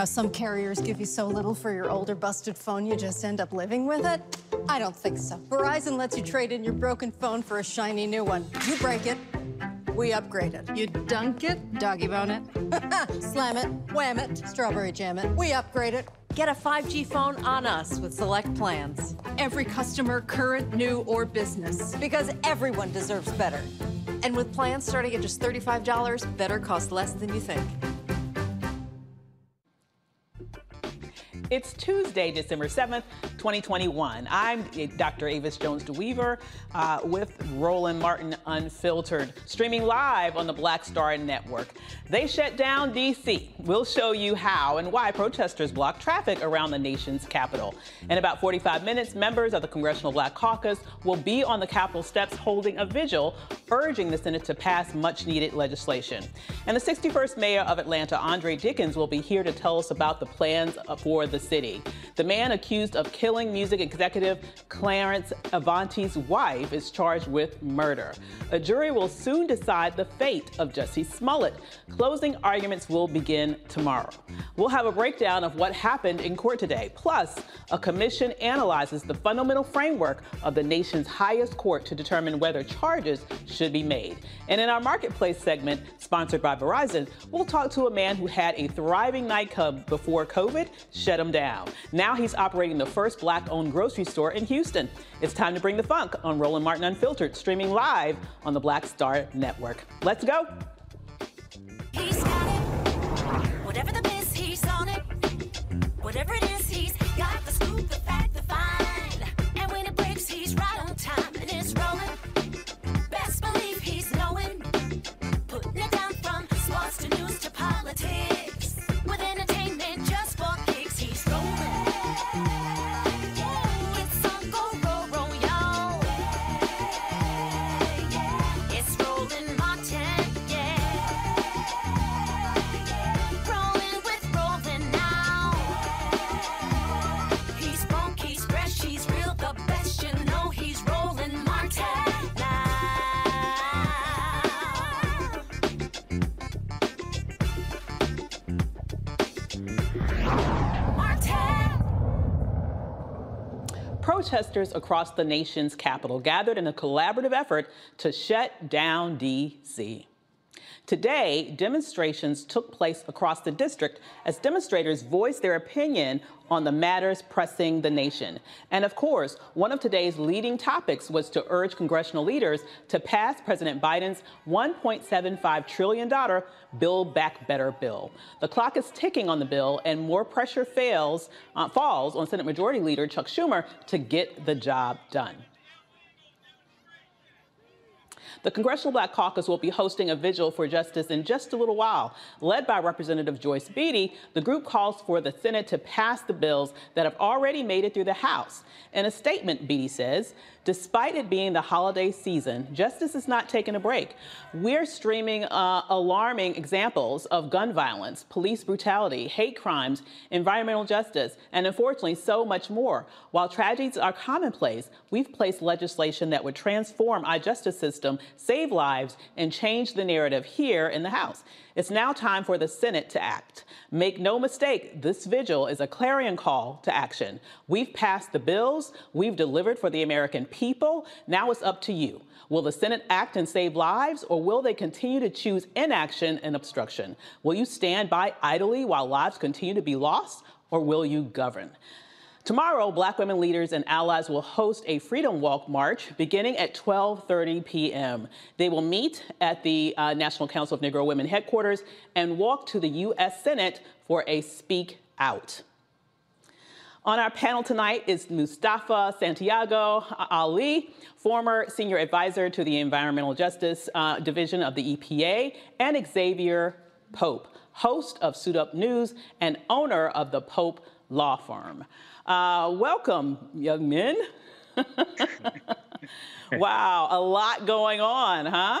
How some carriers give you so little for your older busted phone you just end up living with it? I don't think so. Verizon lets you trade in your broken phone for a shiny new one. You break it, we upgrade it. You dunk it, doggy bone it, slam it, wham it, strawberry jam it. We upgrade it. Get a 5G phone on us with select plans. Every customer, current, new, or business. Because everyone deserves better. And with plans starting at just $35, better costs less than you think. It's Tuesday, December 7th, 2021. I'm Dr. Avis Jones DeWeever uh, with Roland Martin Unfiltered, streaming live on the Black Star Network. They shut down D.C. We'll show you how and why protesters blocked traffic around the nation's capital. In about 45 minutes, members of the Congressional Black Caucus will be on the Capitol steps holding a vigil, urging the Senate to pass much needed legislation. And the 61st mayor of Atlanta, Andre Dickens, will be here to tell us about the plans for the city. The man accused of killing music executive Clarence Avant's wife is charged with murder. A jury will soon decide the fate of Jussie Smollett. Closing arguments will begin tomorrow. We'll have a breakdown of what happened in court today. Plus, a commission analyzes the fundamental framework of the nation's highest court to determine whether charges should be made. And in our marketplace segment, sponsored by Verizon, we'll talk to a man who had a thriving nightclub before COVID shut him down. Now he's operating the first black owned grocery store in Houston. It's time to bring the funk on Roland Martin Unfiltered, streaming live on the Black Star Network. Let's go. Whatever the he's on it. Whatever it is, protesters across the nation's capital gathered in a collaborative effort to shut down D.C. Today, demonstrations took place across the district as demonstrators voiced their opinion on the matters pressing the nation. And of course, one of today's leading topics was to urge congressional leaders to pass President Biden's $1.75 trillion Build Back Better bill. The clock is ticking on the bill, and more pressure fails, uh, falls on Senate Majority Leader Chuck Schumer to get the job done. The Congressional Black Caucus will be hosting a vigil for justice in just a little while. Led by Representative Joyce Beatty, the group calls for the Senate to pass the bills that have already made it through the House. In a statement, Beatty says, despite it being the holiday season, justice is not taking a break. We're streaming uh, alarming examples of gun violence, police brutality, hate crimes, environmental justice, and unfortunately, so much more. While tragedies are commonplace, we've placed legislation that would transform our justice system, save lives, and change the narrative here in the House. It's now time for the Senate to act. Make no mistake, this vigil is a clarion call to action. We've passed the bills, we've delivered for the American people. Now it's up to you. Will the Senate act and save lives, or will they continue to choose inaction and obstruction? Will you stand by idly while lives continue to be lost, or will you govern? Tomorrow, Black women leaders and allies will host a Freedom Walk march beginning at 12:30 p.m. They will meet at the uh, National Council of Negro Women headquarters and walk to the U.S. Senate for a Speak Out. On our panel tonight is Mustafa Santiago Ali, former senior advisor to the Environmental Justice uh, Division of the EPA, and Xavier Pope, host of Suit Up News and owner of the Pope Law Firm. Uh, welcome, young men. wow, a lot going on, huh?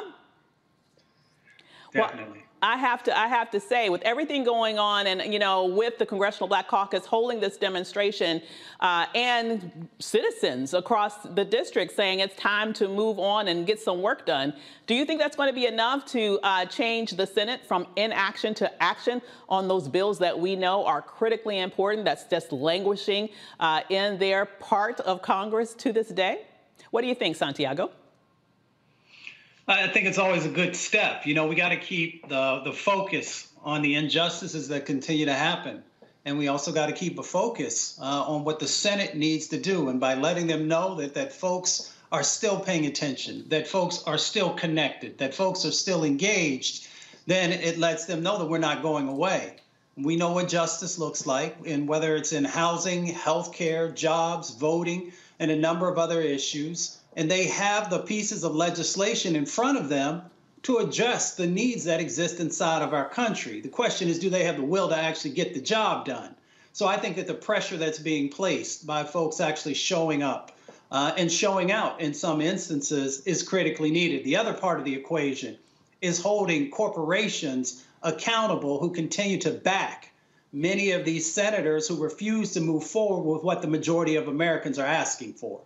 Definitely. Well, I have to I have to say, with everything going on, and you know, with the Congressional Black Caucus holding this demonstration, uh, and citizens across the district saying it's time to move on and get some work done, do you think that's going to be enough to uh, change the Senate from inaction to action on those bills that we know are critically important? That's just languishing uh, in their part of Congress to this day. What do you think, Santiago? I think it's always a good step. You know, we got to keep the the focus on the injustices that continue to happen, and we also got to keep a focus uh, on what the Senate needs to do. And by letting them know that that folks are still paying attention, that folks are still connected, that folks are still engaged, then it lets them know that we're not going away. We know what justice looks like, and whether it's in housing, healthcare, jobs, voting, and a number of other issues and they have the pieces of legislation in front of them to address the needs that exist inside of our country. The question is, do they have the will to actually get the job done? So I think that the pressure that's being placed by folks actually showing up uh, and showing out in some instances is critically needed. The other part of the equation is holding corporations accountable who continue to back many of these senators who refuse to move forward with what the majority of Americans are asking for.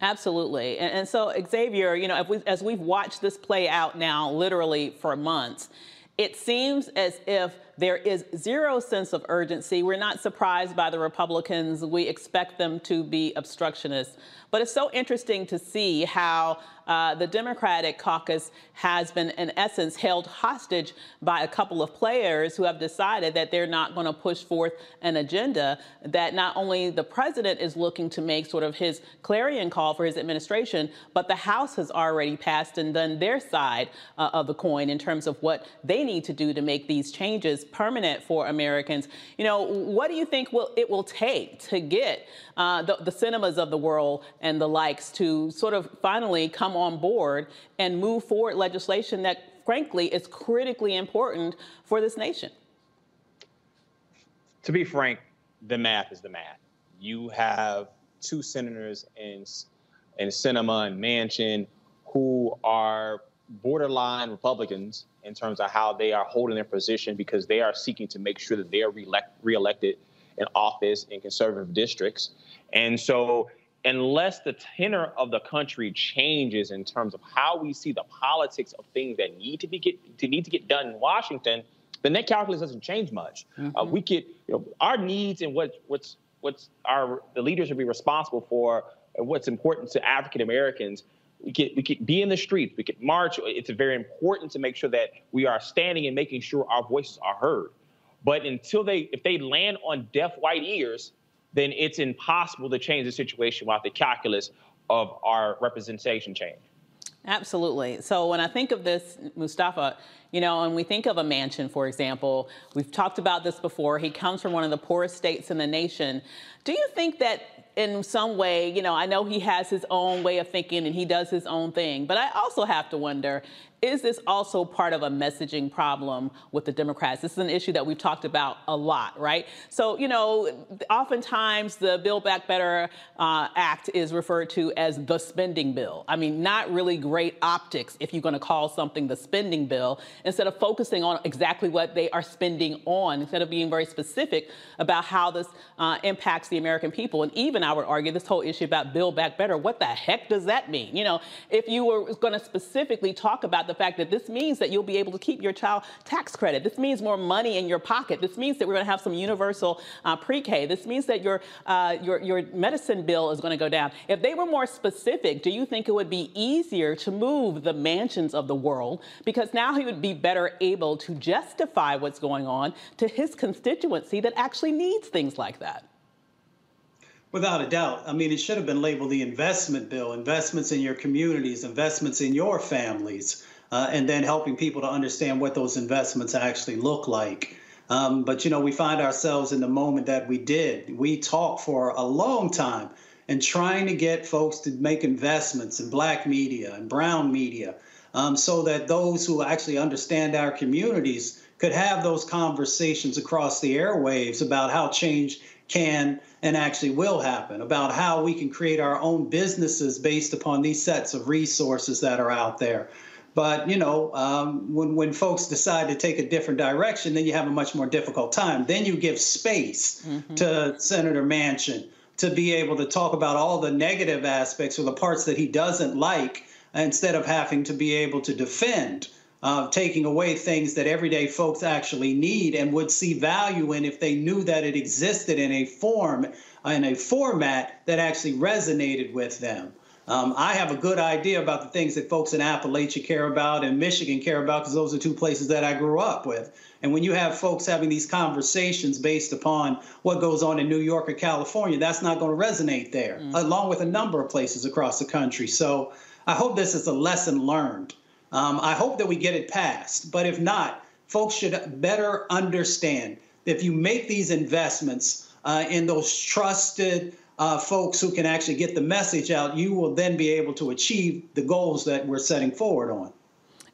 Absolutely. And, and, so, Xavier, you know, we, as we've watched this play out now literally for months, it seems as if there is zero sense of urgency. We're not surprised by the Republicans. We expect them to be obstructionists. But it's so interesting to see how uh, the Democratic caucus has been, in essence, held hostage by a couple of players who have decided that they're not going to push forth an agenda that not only the president is looking to make sort of his clarion call for his administration, but the House has already passed and done their side uh, of the coin in terms of what they need to do to make these changes permanent for Americans. You know, what do you think will, it will take to get uh, the, the Sinemas of the world and the likes to sort of finally come on board and move forward legislation that, frankly, is critically important for this nation? To be frank, the math is the math. You have two senators in in Sinema and Manchin who are borderline Republicans in terms of how they are holding their position because they are seeking to make sure that they are re-elect, reelected in office in conservative districts. And so, unless the tenor of the country changes in terms of how we see the politics of things that need to be get to need to get done in Washington, the net calculus doesn't change much. Uh, mm-hmm. Uh, we could, you know, our needs and what what's what's our the leaders should be responsible for what's important to African Americans. We could, we could be in the streets, we could march. It's very important to make sure that we are standing and making sure our voices are heard. But until they, if they land on deaf white ears, then it's impossible to change the situation without the calculus of our representation change. Absolutely. So when I think of this, Mustafa, you know, when we think of a Manchin, for example, we've talked about this before. He comes from one of the poorest states in the nation. Do you think that in some way, you know, I know he has his own way of thinking and he does his own thing, but I also have to wonder is this also part of a messaging problem with the Democrats? This is an issue that we've talked about a lot, right? So, you know, oftentimes the Build Back Better uh, Act is referred to as the spending bill. I mean, not really great optics if you're going to call something the spending bill instead of focusing on exactly what they are spending on, instead of being very specific about how this uh, impacts the American people. And even, I would argue, this whole issue about Build Back Better, what the heck does that mean? You know, if you were going to specifically talk about the fact that this means that you'll be able to keep your child tax credit. This means more money in your pocket. This means that we're going to have some universal uh, pre-K. This means that your, uh, your, your medicine bill is going to go down. If they were more specific, do you think it would be easier to move the Manchins of the world? Because now he would be better able to justify what's going on to his constituency that actually needs things like that. Without a doubt. I mean, it should have been labeled the investment bill investments in your communities, investments in your families uh, and then helping people to understand what those investments actually look like. Um, but you know, we find ourselves in the moment that we did. We talked for a long time and trying to get folks to make investments in black media and brown media um, so that those who actually understand our communities could have those conversations across the airwaves about how change can and actually will happen, about how we can create our own businesses based upon these sets of resources that are out there. But you know, um, when when folks decide to take a different direction, then you have a much more difficult time. Then you give space mm-hmm. to Senator Manchin to be able to talk about all the negative aspects or the parts that he doesn't like, instead of having to be able to defend. Uh, taking away things that everyday folks actually need and would see value in if they knew that it existed in a form, in a format that actually resonated with them. Um, I have a good idea about the things that folks in Appalachia care about and Michigan care about because those are two places that I grew up with. And when you have folks having these conversations based upon what goes on in New York or California, that's not going to resonate there, mm. along with a number of places across the country. So I hope this is a lesson learned. Um, I hope that we get it passed. But if not, folks should better understand that if you make these investments uh, in those trusted, uh, folks who can actually get the message out, you will then be able to achieve the goals that we're setting forward on.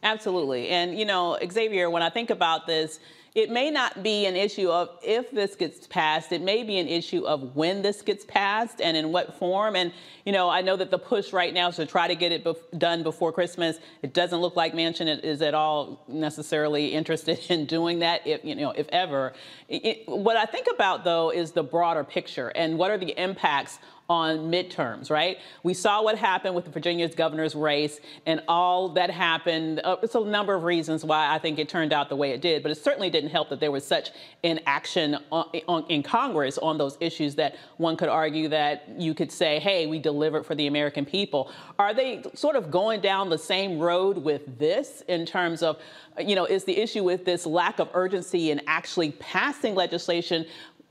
Absolutely. And, you know, Xavier, when I think about this, it may not be an issue of if this gets passed. It may be an issue of when this gets passed and in what form. And, you know, I know that the push right now is to try to get it bef- done before Christmas. It doesn't look like Manchin is at all necessarily interested in doing that, if, you know, if ever. It, what I think about, though, is the broader picture and what are the impacts on midterms, right? We saw what happened with the Virginia's governor's race and all that happened. Uh, it's a number of reasons why I think it turned out the way it did, but it certainly didn't help that there was such inaction on, on, in Congress on those issues that one could argue that you could say, hey, we delivered for the American people. Are they sort of going down the same road with this in terms of, you know, is the issue with this lack of urgency in actually passing legislation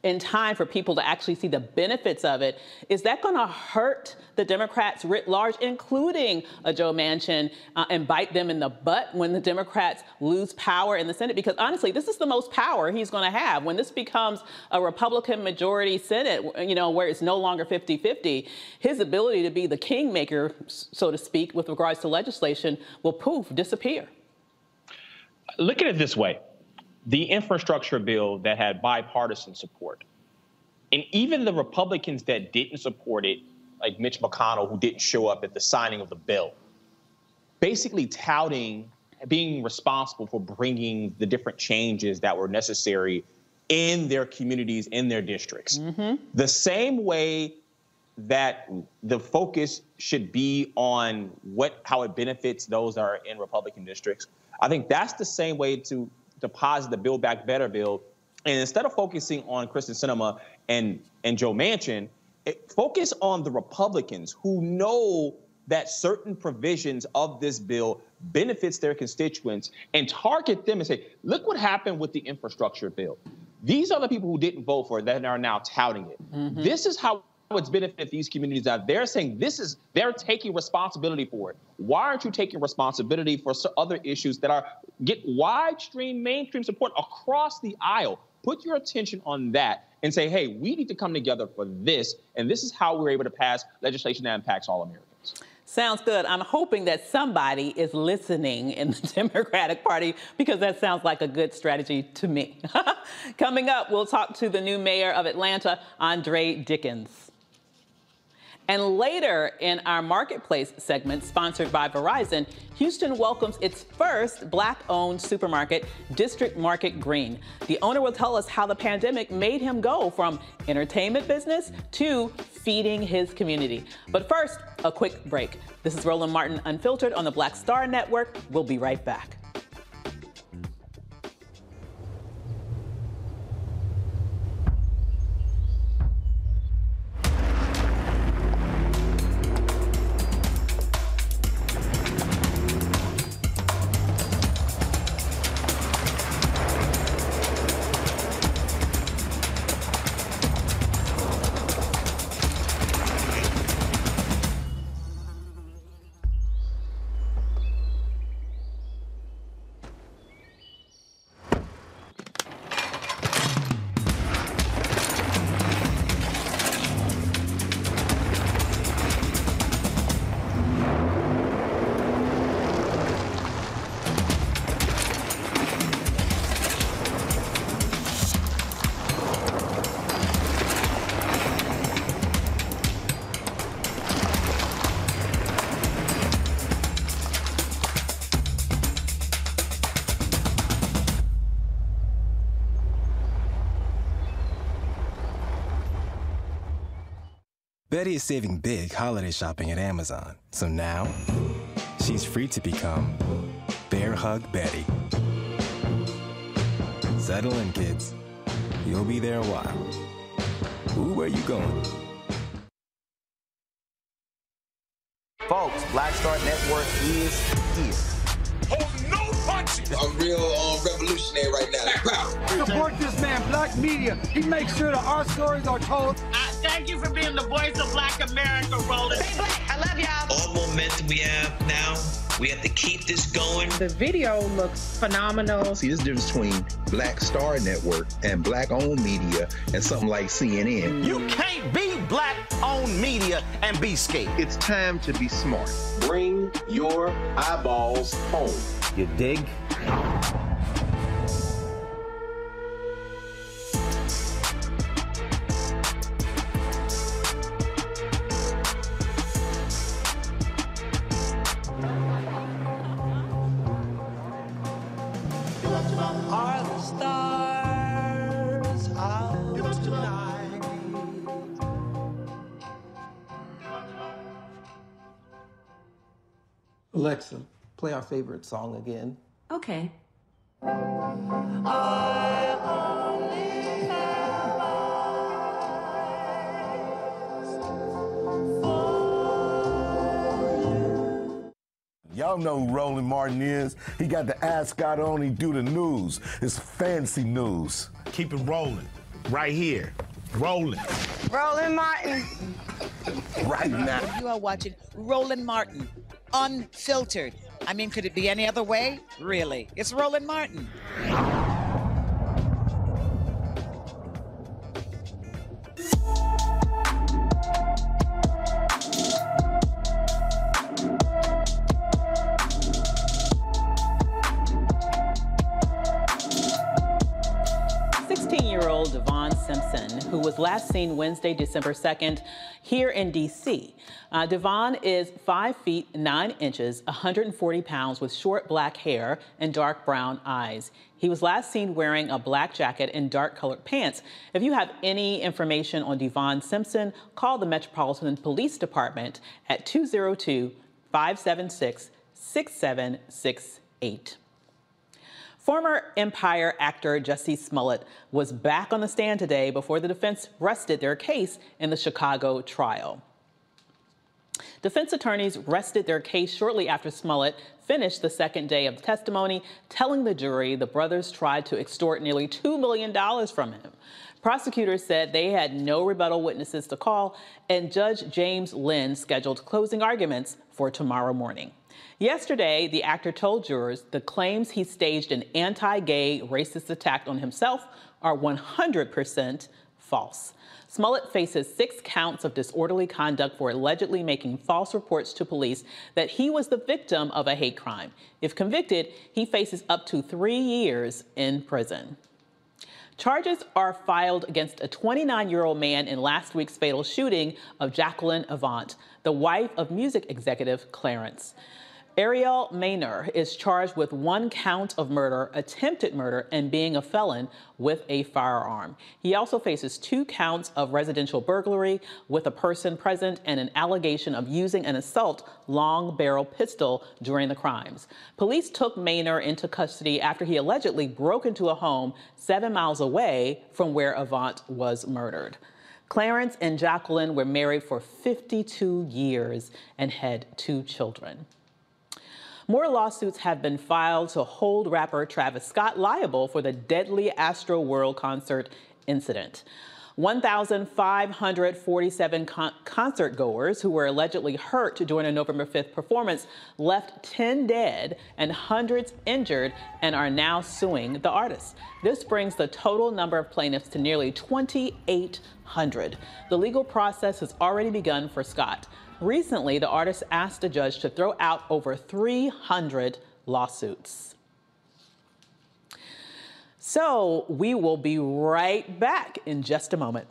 in time for people to actually see the benefits of it, is that going to hurt the Democrats writ large, including a Joe Manchin, uh, and bite them in the butt when the Democrats lose power in the Senate? Because honestly, this is the most power he's going to have. When this becomes a Republican majority Senate, you know, where it's no longer 50 50, his ability to be the kingmaker, so to speak, with regards to legislation will poof, disappear. Look at it this way the infrastructure bill that had bipartisan support. And even the Republicans that didn't support it, like Mitch McConnell, who didn't show up at the signing of the bill, basically touting being responsible for bringing the different changes that were necessary in their communities, in their districts. Mm-hmm. The same way that the focus should be on what how it benefits those that are in Republican districts. I think that's the same way to deposit the Build Back Better bill. And instead of focusing on Kyrsten Sinema and, and Joe Manchin, it- focus on the Republicans who know that certain provisions of this bill benefits their constituents and target them and say, look what happened with the infrastructure bill. These are the people who didn't vote for it that are now touting it. Mm-hmm. This is how it's benefit these communities out. They're saying this is they're taking responsibility for it. Why aren't you taking responsibility for other issues that are get widestream mainstream support across the aisle? Put your attention on that and say, hey, we need to come together for this, and this is how we're able to pass legislation that impacts all Americans. Sounds good. I'm hoping that somebody is listening in the Democratic Party because that sounds like a good strategy to me. Coming up, we'll talk to the new mayor of Atlanta, Andre Dickens. And later in our marketplace segment, sponsored by Verizon, Houston welcomes its first black owned supermarket, District Market Green. The owner will tell us how the pandemic made him go from entertainment business to feeding his community. But first, a quick break. This is Roland Martin Unfiltered on the Black Star Network. We'll be right back. Betty is saving big holiday shopping at Amazon. So now, she's free to become Bear Hug Betty. Settle in, kids. You'll be there a while. Ooh, where you going? Folks, Black Star Network is here. Oh, no punches! I'm real um, revolutionary right now. Support this man, Black Media. He makes sure that our stories are told. Thank you for being the voice of Black America, Roland. Stay black. I love y'all. all momentum we have now, we have to keep this going. The video looks phenomenal. See, this difference between Black Star Network and black owned media and something like CNN. You can't be black owned media and be scared. It's time to be smart. Bring your eyeballs home. You dig? Alexa, play our favorite song again. Okay. Y'all know who Roland Martin is. He got the ascot on, he do the news. It's fancy news. Keep it rolling. Right here. Rolling. Roland Martin. Right now. You are watching Roland Martin, unfiltered. I mean, could it be any other way? Really? It's Roland Martin. Sixteen-year-old Devon Simpson, who was last seen Wednesday, December 2nd, here in D.C. Uh, Devon is five feet nine inches, 140 pounds, with short black hair and dark brown eyes. He was last seen wearing a black jacket and dark colored pants. If you have any information on Devon Simpson, call the Metropolitan Police Department at 202 576 6768. Former Empire actor Jussie Smollett was back on the stand today before the defense rested their case in the Chicago trial. Defense attorneys rested their case shortly after Smollett finished the second day of testimony, telling the jury the brothers tried to extort nearly $2 million from him. Prosecutors said they had no rebuttal witnesses to call, and Judge James Linn scheduled closing arguments for tomorrow morning. Yesterday, the actor told jurors the claims he staged an anti gay racist attack on himself are 100% false. Smollett faces six counts of disorderly conduct for allegedly making false reports to police that he was the victim of a hate crime. If convicted, he faces up to three years in prison. Charges are filed against a 29 year old man in last week's fatal shooting of Jacqueline Avant, the wife of music executive Clarence. Ariel Maynor is charged with one count of murder, attempted murder, and being a felon with a firearm. He also faces two counts of residential burglary with a person present and an allegation of using an assault long barrel pistol during the crimes. Police took Maynor into custody after he allegedly broke into a home seven miles away from where Avant was murdered. Clarence and Jacqueline were married for 52 years and had two children. More lawsuits have been filed to hold rapper Travis Scott liable for the deadly Astroworld concert incident. 1,547 con- concert goers who were allegedly hurt during a November 5th performance left 10 dead and hundreds injured and are now suing the artists. This brings the total number of plaintiffs to nearly 2,800. The legal process has already begun for Scott. Recently, the artist asked a judge to throw out over 300 lawsuits. So we will be right back in just a moment.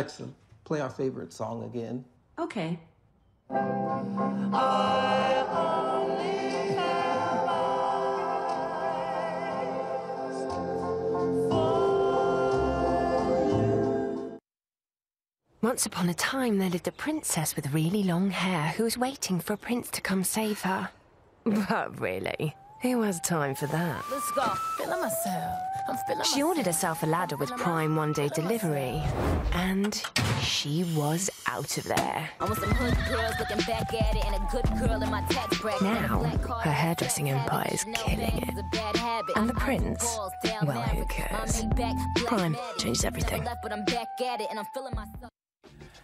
Alexa, play our favorite song again. Okay. Once upon a time, there lived a princess with really long hair who was waiting for a prince to come save her. But really, who has time for that? Let's go. Feeling myself. I'm feeling She ordered herself a ladder with Prime one day delivery, and she was out of there. I want some hood girls looking back at it and a good girl in my tax bracket. and a Now, her hairdressing empire is killing it. And the prince? Well, who cares? Prime changed everything. But I'm back at it and I'm feeling myself.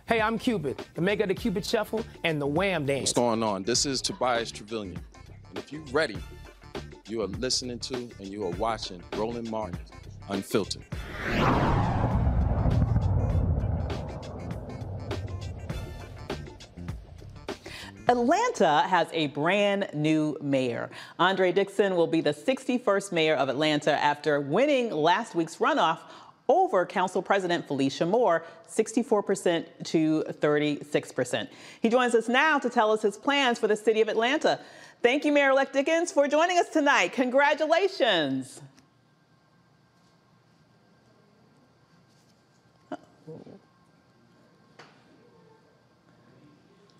Hey, I'm Cupid, the maker of the Cupid Shuffle and the Wham Dance. What's going on? This is Tobias Trevelyan. And if you're ready, you are listening to and you are watching Roland Martin Unfiltered. Atlanta has a brand new mayor. Andre Dickens will be the 61st mayor of Atlanta after winning last week's runoff over Council President Felicia Moore, 64% to 36%. He joins us now to tell us his plans for the city of Atlanta. Thank you, Mayor elect Dickens, for joining us tonight. Congratulations.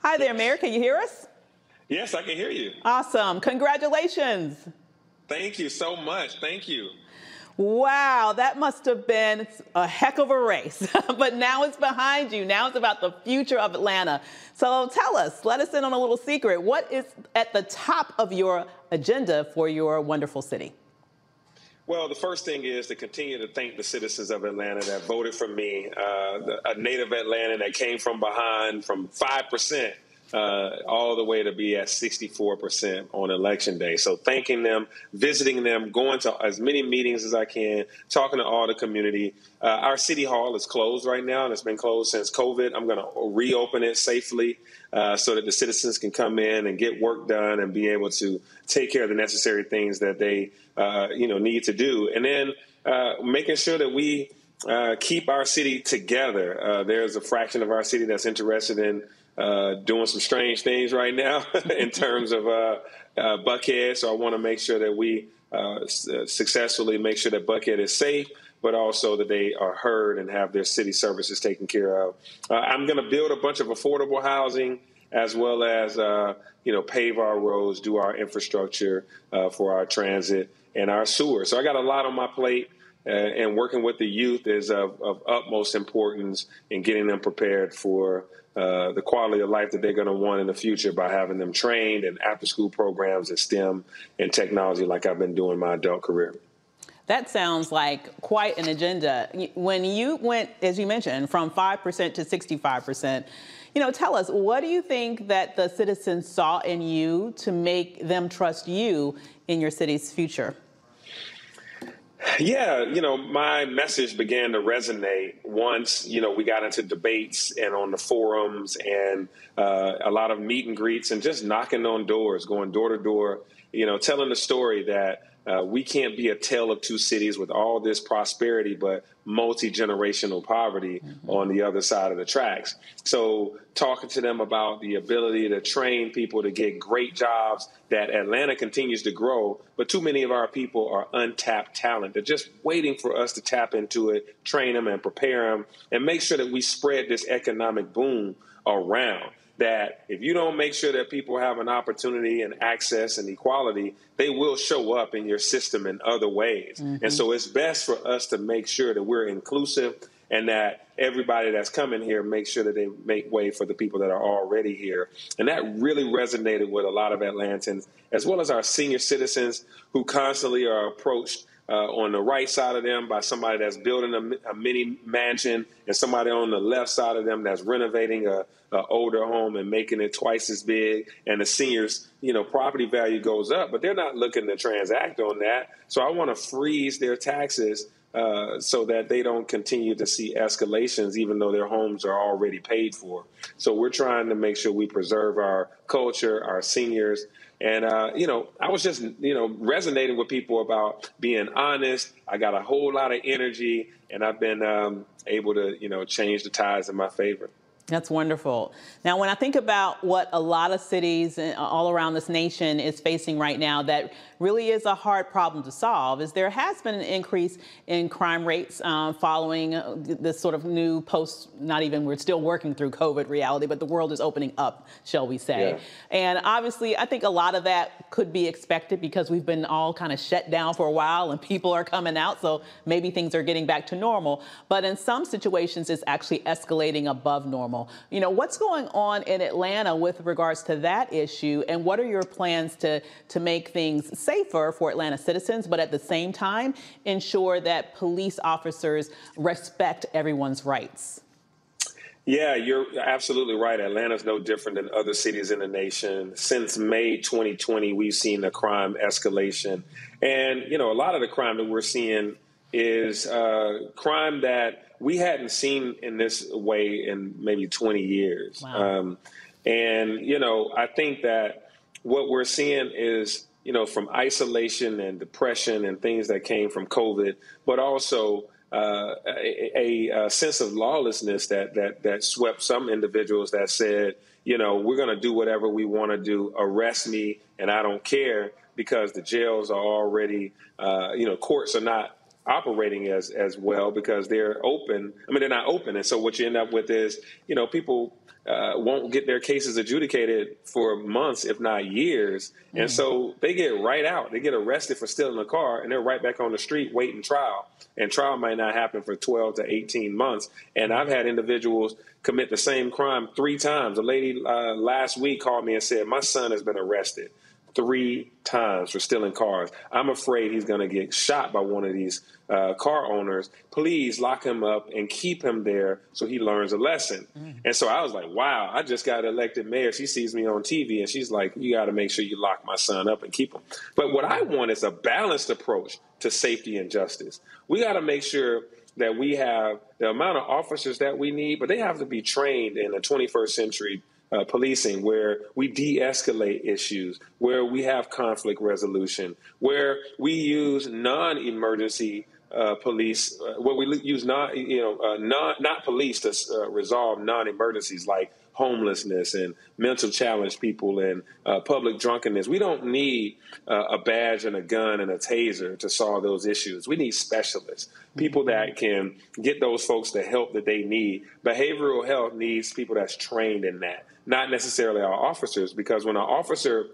Hi there, Mayor. Can you hear us? Yes, I can hear you. Awesome. Congratulations. Thank you so much. Thank you. Wow, that must have been a heck of a race. but now it's behind you. Now it's about the future of Atlanta. So tell us, let us in on a little secret. What is at the top of your agenda for your wonderful city? Well, the first thing is to continue to thank the citizens of Atlanta that voted for me, uh, a native Atlanta that came from behind from 5% uh, all the way to be at 64% on election day. So thanking them, visiting them, going to as many meetings as I can, talking to all the community. Uh, our city hall is closed right now, and it's been closed since COVID. I'm going to reopen it safely uh, so that the citizens can come in and get work done and be able to take care of the necessary things that they, uh, you know, need to do. And then uh, making sure that we uh, keep our city together. there's a fraction of our city that's interested in uh, doing some strange things right now in terms of uh, uh, Buckhead. So I want to make sure that we uh, s- uh, successfully make sure that Buckhead is safe, but also that they are heard and have their city services taken care of. I'm going to build a bunch of affordable housing as well as you know pave our roads, do our infrastructure for our transit and our sewer. So I got a lot on my plate. And working with the youth is of, of, utmost importance in getting them prepared for uh, the quality of life that they're going to want in the future by having them trained in after school programs in STEM and technology, like I've been doing my adult career. That sounds like quite an agenda. When you went, as you mentioned, from 5% to 65%, you know, tell us, what do you think that the citizens saw in you to make them trust you in your city's future? Yeah, you know, my message began to resonate once, you know, we got into debates and on the forums and uh, a lot of meet and greets and just knocking on doors, going door to door, you know, telling the story that uh, we can't be a tale of two cities with all this prosperity, but multi generational poverty mm-hmm. on the other side of the tracks. So, talking to them about the ability to train people to get great jobs that Atlanta continues to grow, but too many of our people are untapped talent. They're just waiting for us to tap into it, train them, and prepare them, and make sure that we spread this economic boom around that if you don't make sure that people have an opportunity and access and equality, they will show up in your system in other ways. Mm-hmm. And so it's best for us to make sure that we're inclusive and that everybody that's coming here makes sure that they make way for the people that are already here. And that really resonated with a lot of Atlantans, as well as our senior citizens who constantly are approached uh, on the right side of them by somebody that's building a, a, mini mansion, and somebody on the left side of them that's renovating a, a, older home and making it twice as big. And the seniors, you know, property value goes up, but they're not looking to transact on that. So I want to freeze their taxes. Uh, so that they don't continue to see escalations, even though their homes are already paid for. So we're trying to make sure we preserve our culture, our seniors, and, uh, you know, I was just, you know, resonating with people about being honest. I got a whole lot of energy, and I've been um, able to, you know, change the tides in my favor. That's wonderful. Now, when I think about what a lot of cities uh, all around this nation is facing right now, that really is a hard problem to solve, is there has been an increase in crime rates um, following uh, this sort of new post, not even, we're still working through COVID reality, but the world is opening up, shall we say. Yeah. And obviously, I think a lot of that could be expected because we've been all kind of shut down for a while and people are coming out, so maybe things are getting back to normal. But in some situations, it's actually escalating above normal normal. You know, what's going on in Atlanta with regards to that issue, and what are your plans to, to make things safer for Atlanta citizens, but at the same time, ensure that police officers respect everyone's rights? Yeah, you're absolutely right. Atlanta's no different than other cities in the nation. Since May 2020, we've seen a crime escalation. And, you know, a lot of the crime that we're seeing is uh, crime that we hadn't seen in this way in maybe 20 years. Wow. Um, and, you know, I think that what we're seeing is, you know, from isolation and depression and things that came from COVID, but also uh, a, a, a, sense of lawlessness that that that swept some individuals that said, you know, we're going to do whatever we want to do, arrest me, and I don't care because the jails are already, uh, you know, courts are not operating as as well because they're open. I mean, they're not open, and so what you end up with is, you know, people uh, won't get their cases adjudicated for months, if not years. Mm. And so they get right out. They get arrested for stealing a car, and they're right back on the street waiting trial. And trial might not happen for 12 to 18 months. And I've had individuals commit the same crime three times. A lady uh, last week called me and said, My son has been arrested three times for stealing cars. I'm afraid he's going to get shot by one of these uh, car owners. Please lock him up and keep him there so he learns a lesson. Mm. And so I was like, wow, I just got elected mayor. She sees me on TV and she's like, you got to make sure you lock my son up and keep him. But what I want is a balanced approach to safety and justice. We got to make sure that we have the amount of officers that we need, but they have to be trained in the 21st century uh, policing, where we de escalate issues, where we have conflict resolution, where we use non emergency uh, police, uh, where we use non, you know, uh, non, not police to uh, resolve non emergencies like homelessness and mental challenged people and uh, public drunkenness. We don't need uh, a badge and a gun and a taser to solve those issues. We need specialists, people that can get those folks the help that they need. Behavioral health needs people that's trained in that not necessarily our officers, because when an officer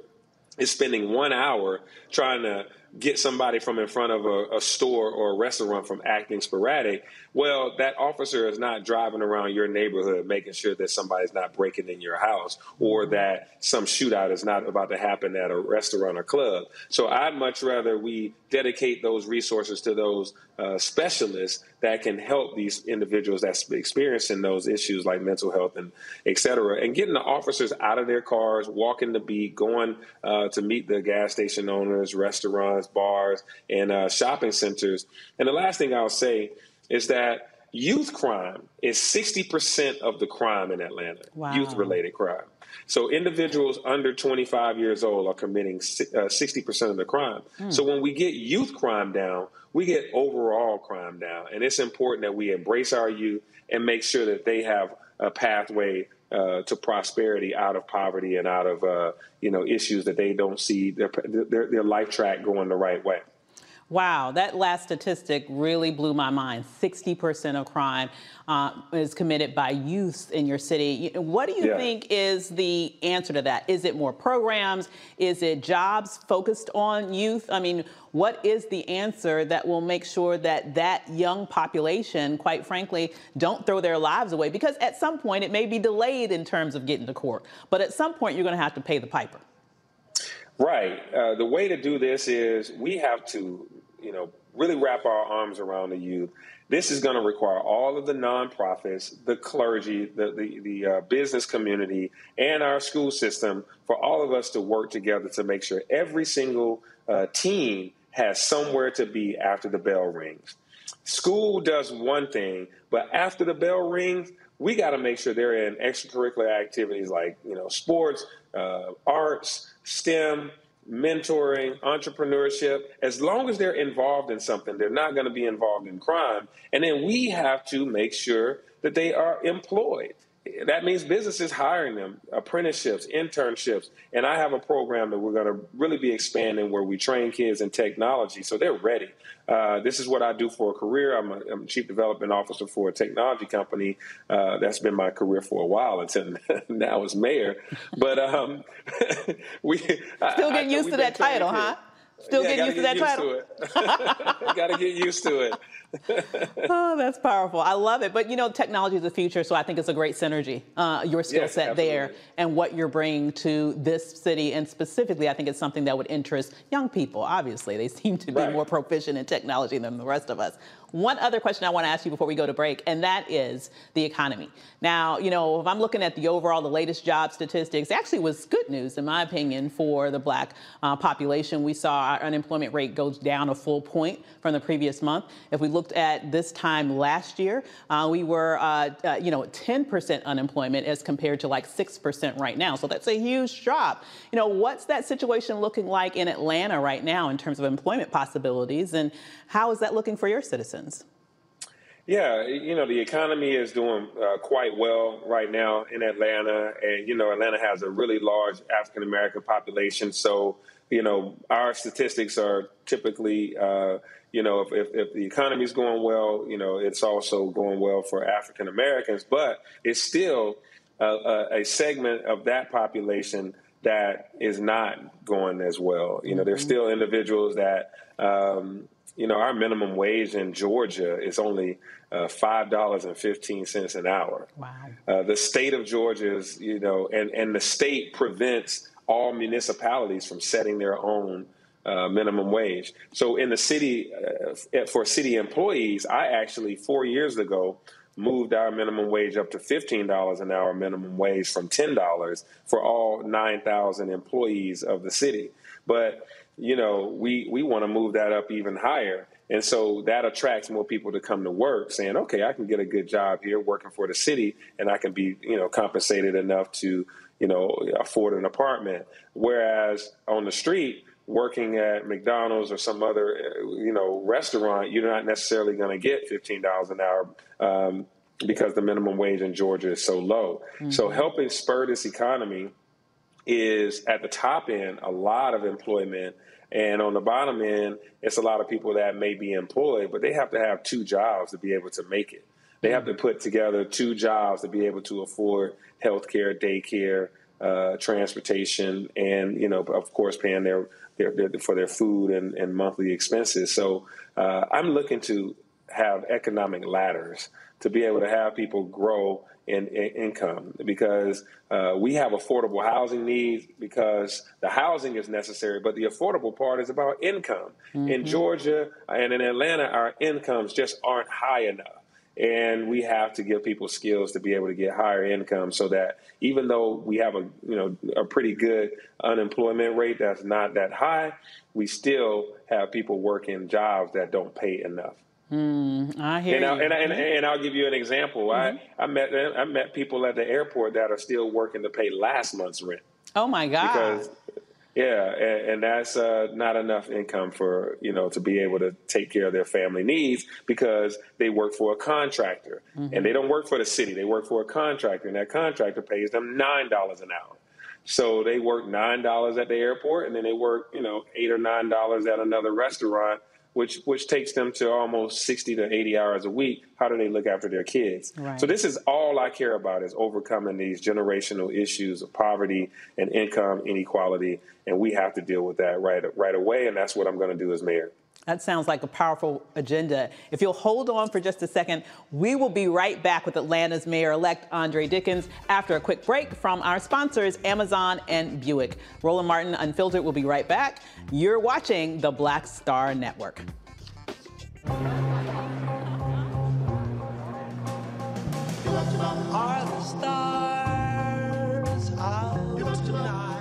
is spending one hour trying to get somebody from in front of a, a, store or a restaurant from acting sporadic, well, that officer is not driving around your neighborhood making sure that somebody's not breaking in your house or that some shootout is not about to happen at a restaurant or club. So I'd much rather we dedicate those resources to those uh, specialists that can help these individuals that's experiencing those issues like mental health and et cetera, and getting the officers out of their cars, walking the beat, going uh, to meet the gas station owners, restaurants, bars, and uh, shopping centers. And the last thing I'll say is that youth crime is 60% of the crime in Atlanta, wow. youth related crime. So individuals under 25 years old are committing uh, 60% of the crime. Mm. So when we get youth crime down, we get overall crime down. And it's important that we embrace our youth and make sure that they have a pathway uh, to prosperity out of poverty and out of uh, you know issues that they don't see their, their, their life track going the right way. Wow, that last statistic really blew my mind. 60% of crime uh, is committed by youth in your city. What do you yeah. think is the answer to that? Is it more programs? Is it jobs focused on youth? I mean, what is the answer that will make sure that that young population, quite frankly, don't throw their lives away? Because at some point it may be delayed in terms of getting to court, but at some point you're going to have to pay the piper. Right. Uh, the way to do this is we have to you know, really wrap our arms around the youth. This is going to require all of the nonprofits, the clergy, the the, the uh, business community, and our school system for all of us to work together to make sure every single uh, team has somewhere to be after the bell rings. School does one thing, but after the bell rings, we got to make sure they're in extracurricular activities like you know sports, uh, arts, STEM, mentoring, entrepreneurship, as long as they're involved in something, they're not going to be involved in crime. And then we have to make sure that they are employed that means businesses hiring them, apprenticeships, internships. And I have a program that we're going to really be expanding where we train kids in technology so they're ready. Uh, this is what I do for a career. I'm a, I'm a chief development officer for a technology company. Uh, that's been my career for a while until now as mayor. But um, we still getting I, used to that title, huh? Still yeah, getting used get to that used title. Got to get used to it. oh, that's powerful. I love it. But you know, technology is the future, so I think it's a great synergy. Uh, your skill yes, set absolutely. there and what you're bringing to this city, and specifically, I think it's something that would interest young people. Obviously, they seem to be right. more proficient in technology than the rest of us. One other question I want to ask you before we go to break, and that is the economy. Now, you know, if I'm looking at the overall, the latest job statistics, actually was good news, in my opinion, for the black uh, population. We saw our unemployment rate goes down a full point from the previous month. If we looked at this time last year, uh, we were, uh, uh you know, 10% unemployment as compared to like 6% right now. So that's a huge drop. You know, what's that situation looking like in Atlanta right now in terms of employment possibilities, and how is that looking for your citizens? Yeah, you know, the economy is doing uh, quite well right now in Atlanta. And, you know, Atlanta has a really large African American population. So, you know, our statistics are typically, uh, you know, if, if, if the economy is going well, you know, it's also going well for African Americans. But it's still a, a, a segment of that population that is not going as well. You know, there's Mhm. still individuals that, um, you know, our minimum wage in Georgia is only uh, five dollars and fifteen cents an hour. Wow. Uh, the state of Georgia is, you know, and and the state prevents all municipalities from setting their own uh, minimum wage. So in the city, uh, for city employees, I actually four years ago moved our minimum wage up to fifteen dollars an hour minimum wage from ten dollars for all nine thousand employees of the city. But you know, we we want to move that up even higher. And so that attracts more people to come to work saying, okay, I can get a good job here working for the city and I can be, you know, compensated enough to, you know, afford an apartment. Whereas on the street, working at McDonald's or some other, uh, you know, restaurant, you're not necessarily going to get $15 an hour um, because the minimum wage in Georgia is so low. So Mhm. helping spur this economy is at the top end a lot of employment. And on the bottom end it's a lot of people that may be employed but they have to have two jobs to be able to make it. They have to put together two jobs to be able to afford health care daycare uh, transportation and you know of course paying their, their, their for their food and, and monthly expenses. So uh, i'm looking to have economic ladders to be able to have people grow in, in income because uh, we have affordable housing needs because the housing is necessary, but the affordable part is about income. In Mhm. Georgia and in Atlanta, our incomes just aren't high enough. And we have to give people skills to be able to get higher income so that even though we have a you know a pretty good unemployment rate that's not that high, we still have people working jobs that don't pay enough. Mm, I hear And, I, you. and, I, and, and I'll give you an example. I, I met I met people at the airport that are still working to pay last month's rent oh my God. because yeah, and, and that's uh, not enough income for you know to be able to take care of their family needs because they work for a contractor Mhm. and they don't work for the city. They work for a contractor, and that contractor pays them nine dollars an hour. So they work nine dollars at the airport, and then they work you know eight or nine dollars at another restaurant, which which takes them to almost sixty to eighty hours a week. How do they look after their kids? Right. So this is all I care about is overcoming these generational issues of poverty and income inequality, and we have to deal with that right right away. And that's what I'm going to do as mayor. That sounds like a powerful agenda. If you'll hold on for just a second, we will be right back with Atlanta's Mayor elect Andre Dickens after a quick break from our sponsors, Amazon and Buick. Roland Martin Unfiltered will be right back. You're watching the Black Star Network. Are the stars out tonight?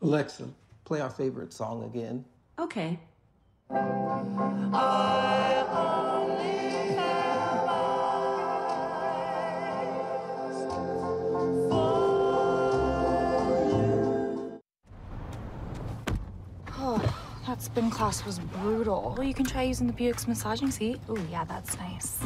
Alexa, play our favorite song again. Okay. Oh, that spin class was brutal. Well, you can try using the Buick's massaging seat. Ooh, yeah, that's nice.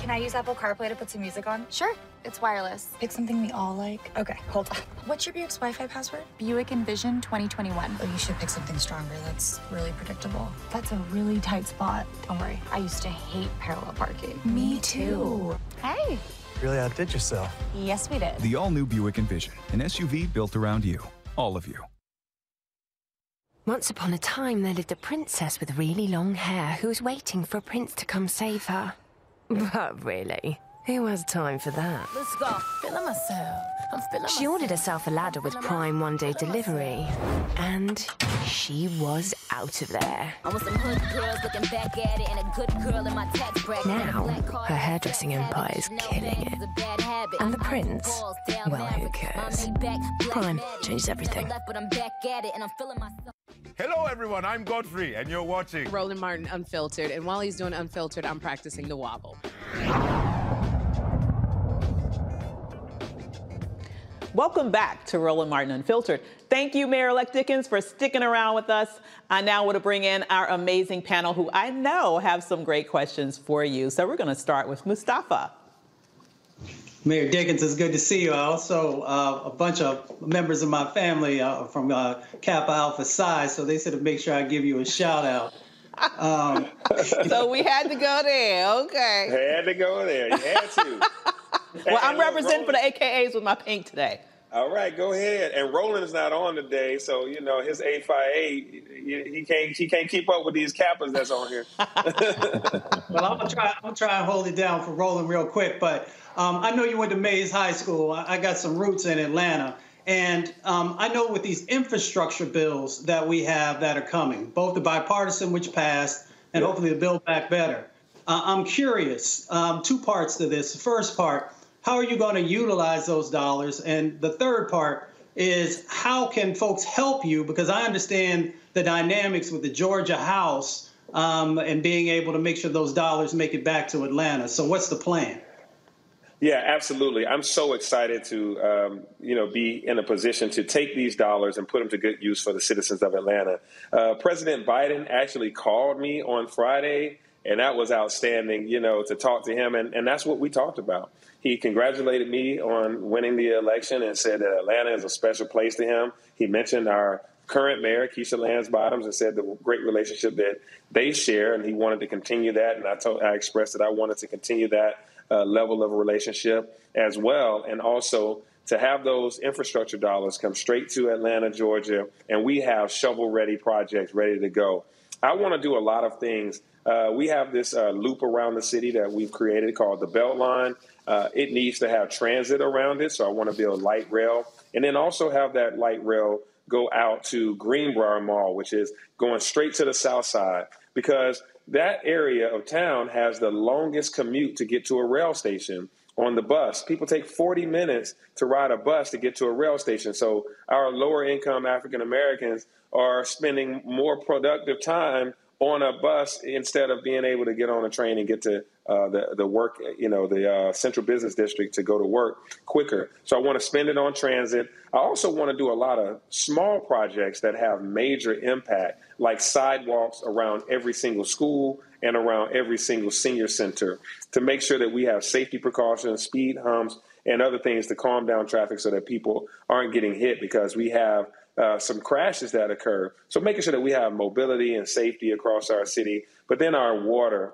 Can I use Apple CarPlay to put some music on? Sure, it's wireless. Pick something we all like. Okay, hold on. What's your Buick's Wi-Fi password? Buick Envision 2021. Oh, you should pick something stronger. That's really predictable. That's a really tight spot. Don't worry, I used to hate parallel parking. Me too. Hey. Really outdid yourself. Yes, we did. The all new Buick Envision, an SUV built around you. All of you. Once upon a time, there lived a princess with really long hair who was waiting for a prince to come save her. But really, who has time for that? Let's go. Feeling myself. I'm feeling She ordered herself a ladder with Prime one day delivery, and she was out of there. I want some hood girls looking back at it and a good girl in my tax bracket. Now, her hairdressing empire is killing it. And the prince? Well, who cares? Prime changes everything. But I'm back at it and I'm feeling myself. Hello, everyone. I'm Godfrey, and you're watching. Roland Martin Unfiltered. And while he's doing Unfiltered, I'm practicing the wobble. Welcome back to Roland Martin Unfiltered. Thank you, Mayor-elect Dickens, for sticking around with us. I now want to bring in our amazing panel who I know have some great questions for you. So we're going to start with Mustafa. Mayor Dickens, it's good to see you. I Also, uh, a bunch of members of my family uh, from uh, Kappa Alpha Psi, so they said to make sure I give you a shout out. Um, so we had to go there. Okay. Had to go there. You had to. well, I'm representing for the AKAs with my pink today. All right, go ahead. And Roland's not on today, so you know his A five eight. He can't he can't keep up with these kappas that's on here. well, I'm gonna try. I'm gonna try and hold it down for Roland real quick. But um, I know you went to Mays High School. I, I got some roots in Atlanta, and um, I know with these infrastructure bills that we have that are coming, both the bipartisan which passed, and hopefully the Build Back Better. Uh, I'm curious. Um, two parts to this. The first part how are you going to utilize those dollars? And the third part is how can folks help you? Because I understand the dynamics with the Georgia House um, and being able to make sure those dollars make it back to Atlanta. So what's the plan? Yeah, absolutely. I'm so excited to, um, you know, be in a position to take these dollars and put them to good use for the citizens of Atlanta. Uh, President Biden actually called me on Friday, and that was outstanding, you know, to talk to him, and, and that's what we talked about. He congratulated me on winning the election and said that Atlanta is a special place to him. He mentioned our current mayor, Keisha Lance Bottoms, and said the great relationship that they share, and he wanted to continue that. And I told, I expressed that I wanted to continue that uh, level of relationship as well, and also to have those infrastructure dollars come straight to Atlanta, Georgia, and we have shovel-ready projects ready to go. I want to do a lot of things. Uh, we have this uh, loop around the city that we've created called the Beltline. Uh, it needs to have transit around it, so I want to build light rail, and then also have that light rail go out to Greenbriar Mall, which is going straight to the south side, because that area of town has the longest commute to get to a rail station on the bus. People take 40 minutes to ride a bus to get to a rail station. So our lower income African Americans are spending more productive time on a bus instead of being able to get on a train and get to uh, the the work, you know, the uh, central business district to go to work quicker. So I want to spend it on transit. I also want to do a lot of small projects that have major impact, like sidewalks around every single school and around every single senior center, to make sure that we have safety precautions, speed humps, and other things to calm down traffic so that people aren't getting hit because we have uh, some crashes that occur. So making sure that we have mobility and safety across our city, but then our water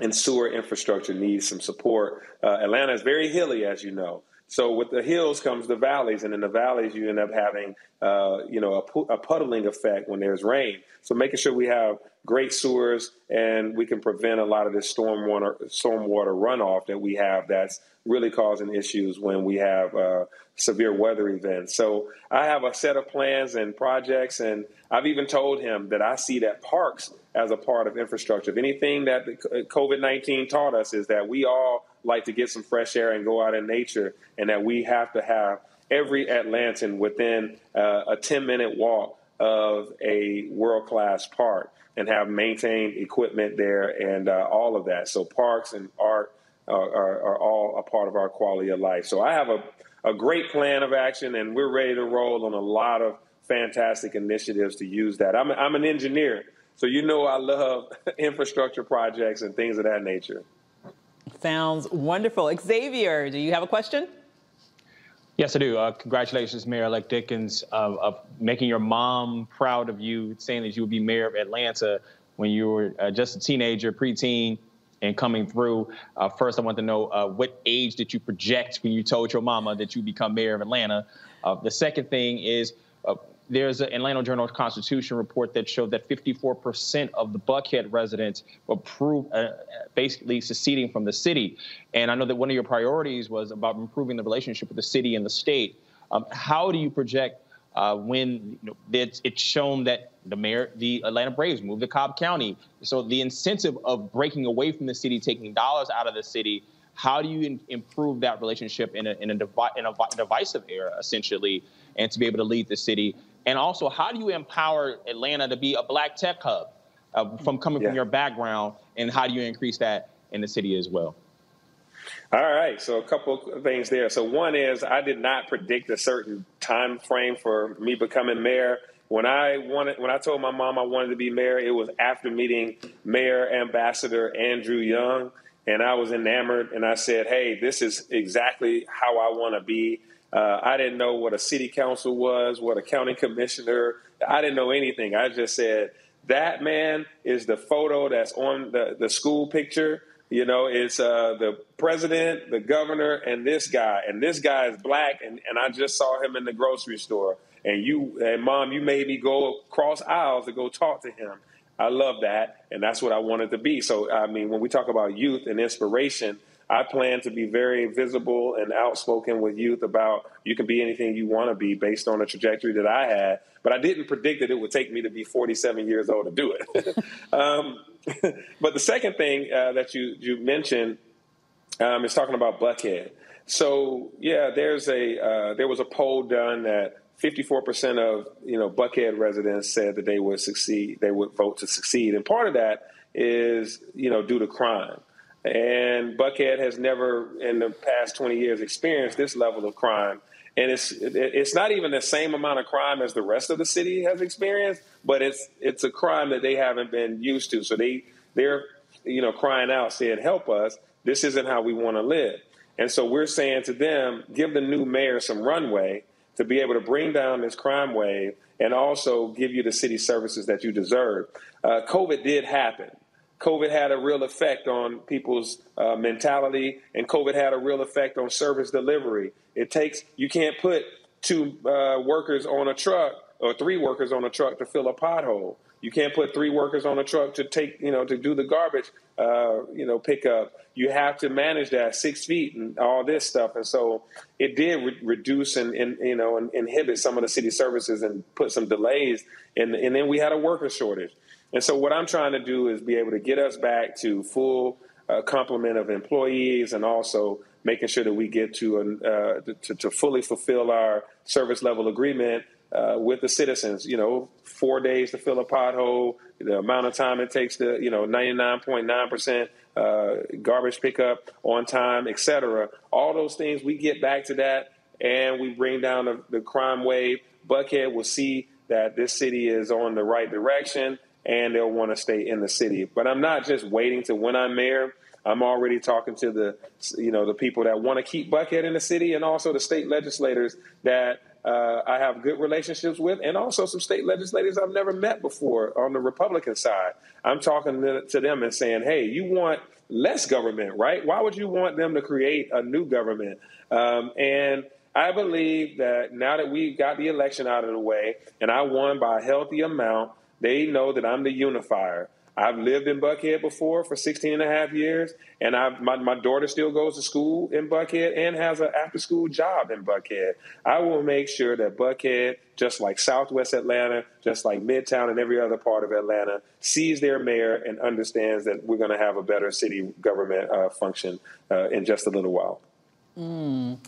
and sewer infrastructure needs some support. Uh, Atlanta is very hilly, as you know. So with the hills comes the valleys, and in the valleys you end up having, uh, you know, a, a, puddling effect when there's rain. So making sure we have great sewers and we can prevent a lot of this stormwater stormwater runoff that we have that's really causing issues when we have uh, severe weather events. So I have a set of plans and projects, and I've even told him that I see that parks as a part of infrastructure. If anything that COVID 19 taught us is that we all like to get some fresh air and go out in nature, and that we have to have every Atlantan within uh, a 10 minute walk of a world class park and have maintained equipment there and uh, all of that. So, parks and art are, are, are, all a part of our quality of life. So, I have a, a great plan of action, and we're ready to roll on a lot of fantastic initiatives to use that. I'm, I'm an engineer. So you know I love infrastructure projects and things of that nature. Sounds wonderful. Xavier, do you have a question? Yes, I do. Uh, congratulations, Mayor-elect Dickens, uh, of making your mom proud of you, saying that you would be mayor of Atlanta when you were uh, just a teenager, preteen, and coming through. Uh, first, I want to know uh, what age did you project when you told your mama that you become mayor of Atlanta? Uh, the second thing is there's an Atlanta Journal Constitution report that showed that 54% of the Buckhead residents approved uh, basically seceding from the city. And I know that one of your priorities was about improving the relationship with the city and the state. Um, how do you project uh, when you know, it's, it's, shown that the mayor, the Atlanta Braves moved to Cobb County? So the incentive of breaking away from the city, taking dollars out of the city, how do you in, improve that relationship in a, in a, devi- in a divisive era, essentially, and to be able to lead the city and also, how do you empower Atlanta to be a black tech hub uh, from coming yeah. from your background? And how do you increase that in the city as well? All right, so a couple things there. So one is I did not predict a certain time frame for me becoming mayor. When I wanted, when I told my mom I wanted to be mayor, it was after meeting Mayor Ambassador Andrew Young, and I was enamored. And I said, "Hey, this is exactly how I want to be." Uh, I didn't know what a city council was, what a county commissioner. I didn't know anything. I just said, "That man is the photo that's on the the school picture." You know, it's uh, the president, the governor, and this guy. And this guy is black, and, and I just saw him in the grocery store. And you, and mom, you made me go across aisles to go talk to him. I love that, and that's what I wanted to be. So, I mean, when we talk about youth and inspiration, I plan to be very visible and outspoken with youth about you can be anything you want to be based on the trajectory that I had. But I didn't predict that it would take me to be 47 years old to do it. um, but the second thing uh, that you you mentioned um, is talking about Buckhead. So yeah, there's a uh, there was a poll done that 54% of you know Buckhead residents said that they would succeed, they would vote to succeed, and part of that is you know due to crime. And Buckhead has never, in the past 20 years, experienced this level of crime. And it's it's not even the same amount of crime as the rest of the city has experienced, but it's it's a crime that they haven't been used to. So they they're you know crying out, saying, "Help us! This isn't how we want to live." And so we're saying to them, give the new mayor some runway to be able to bring down this crime wave and also give you the city services that you deserve. Uh, COVID did happen. COVID had a real effect on people's uh, mentality, and COVID had a real effect on service delivery. It takes, you can't put two uh, workers on a truck or three workers on a truck to fill a pothole. You can't put three workers on a truck to take, you know, to do the garbage, uh, you know, pickup. You have to manage that six feet and all this stuff. And so it did re- reduce and, and, you know, and inhibit some of the city services and put some delays. And, and then we had a worker shortage. And so what I'm trying to do is be able to get us back to full uh, complement of employees and also making sure that we get to, uh, to, to fully fulfill our service level agreement uh, with the citizens. You know, four days to fill a pothole, the amount of time it takes to, you know, 99.9% uh, garbage pickup on time, et cetera. All those things, we get back to that and we bring down the, the crime wave. Buckhead will see that this city is on the right direction and they'll want to stay in the city. But I'm not just waiting to when I'm mayor. I'm already talking to the, you know, the people that want to keep Buckhead in the city, and also the state legislators that uh, I have good relationships with, and also some state legislators I've never met before on the Republican side. I'm talking to them and saying, "Hey, you want less government, right? Why would you want them to create a new government?" Um, and I believe that now that we got the election out of the way, and I won by a healthy amount, they know that I'm the unifier. I've lived in Buckhead before for 16 and a half years, and I've, my, my daughter still goes to school in Buckhead and has an after school job in Buckhead. I will make sure that Buckhead, just like Southwest Atlanta, just like Midtown and every other part of Atlanta, sees their mayor and understands that we're going to have a better city government uh, function uh, in just a little while. Mm.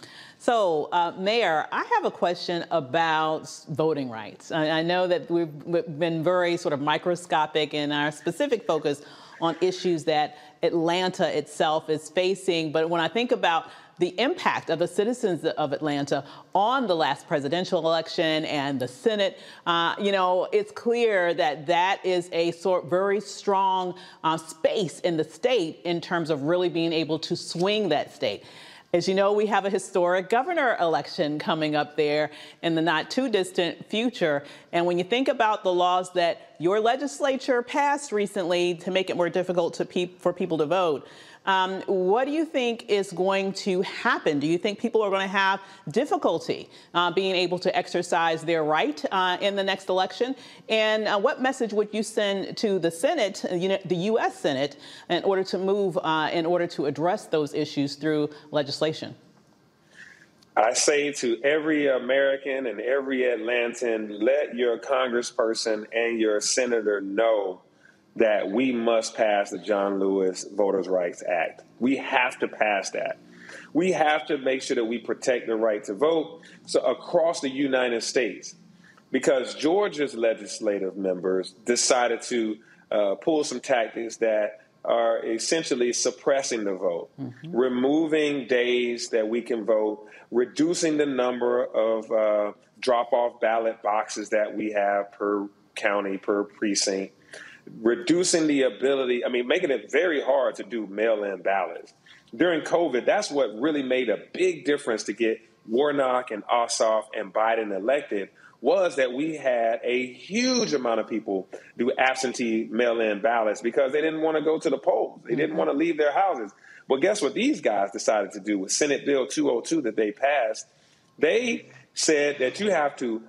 So, uh, Mayor, I have a question about voting rights. I, I know that we've, we've been very sort of microscopic in our specific focus on issues that Atlanta itself is facing. But when I think about the impact of the citizens of Atlanta on the last presidential election and the Senate, uh, you know, it's clear that that is a sort very strong uh, space in the state in terms of really being able to swing that state. As you know, we have a historic governor election coming up there in the not too distant future. And when you think about the laws that your legislature passed recently to make it more difficult pe for people to vote, um, what do you think is going to happen? Do you think people are going to have difficulty uh, being able to exercise their right uh, in the next election? And uh, what message would you send to the Senate, uh, the U.S. Senate, in order to move, uh, in order to address those issues through legislation? I say to every American and every Atlantan, let your congressperson and your senator know that we must pass the John Lewis Voters' Rights Act. We have to pass that. We have to make sure that we protect the right to vote so across the United States. Because Georgia's legislative members decided to uh, pull some tactics that are essentially suppressing the vote, removing days that we can vote, reducing the number of uh, drop off ballot boxes that we have per county, per precinct, reducing the ability, I mean, making it very hard to do mail in ballots. During COVID, that's what really made a big difference to get Warnock and Ossoff and Biden elected was that we had a huge amount of people do absentee mail-in ballots because they didn't want to go to the polls. They didn't mm-hmm. want to leave their houses. But guess what these guys decided to do with Senate Bill 202 that they passed? They said that you have to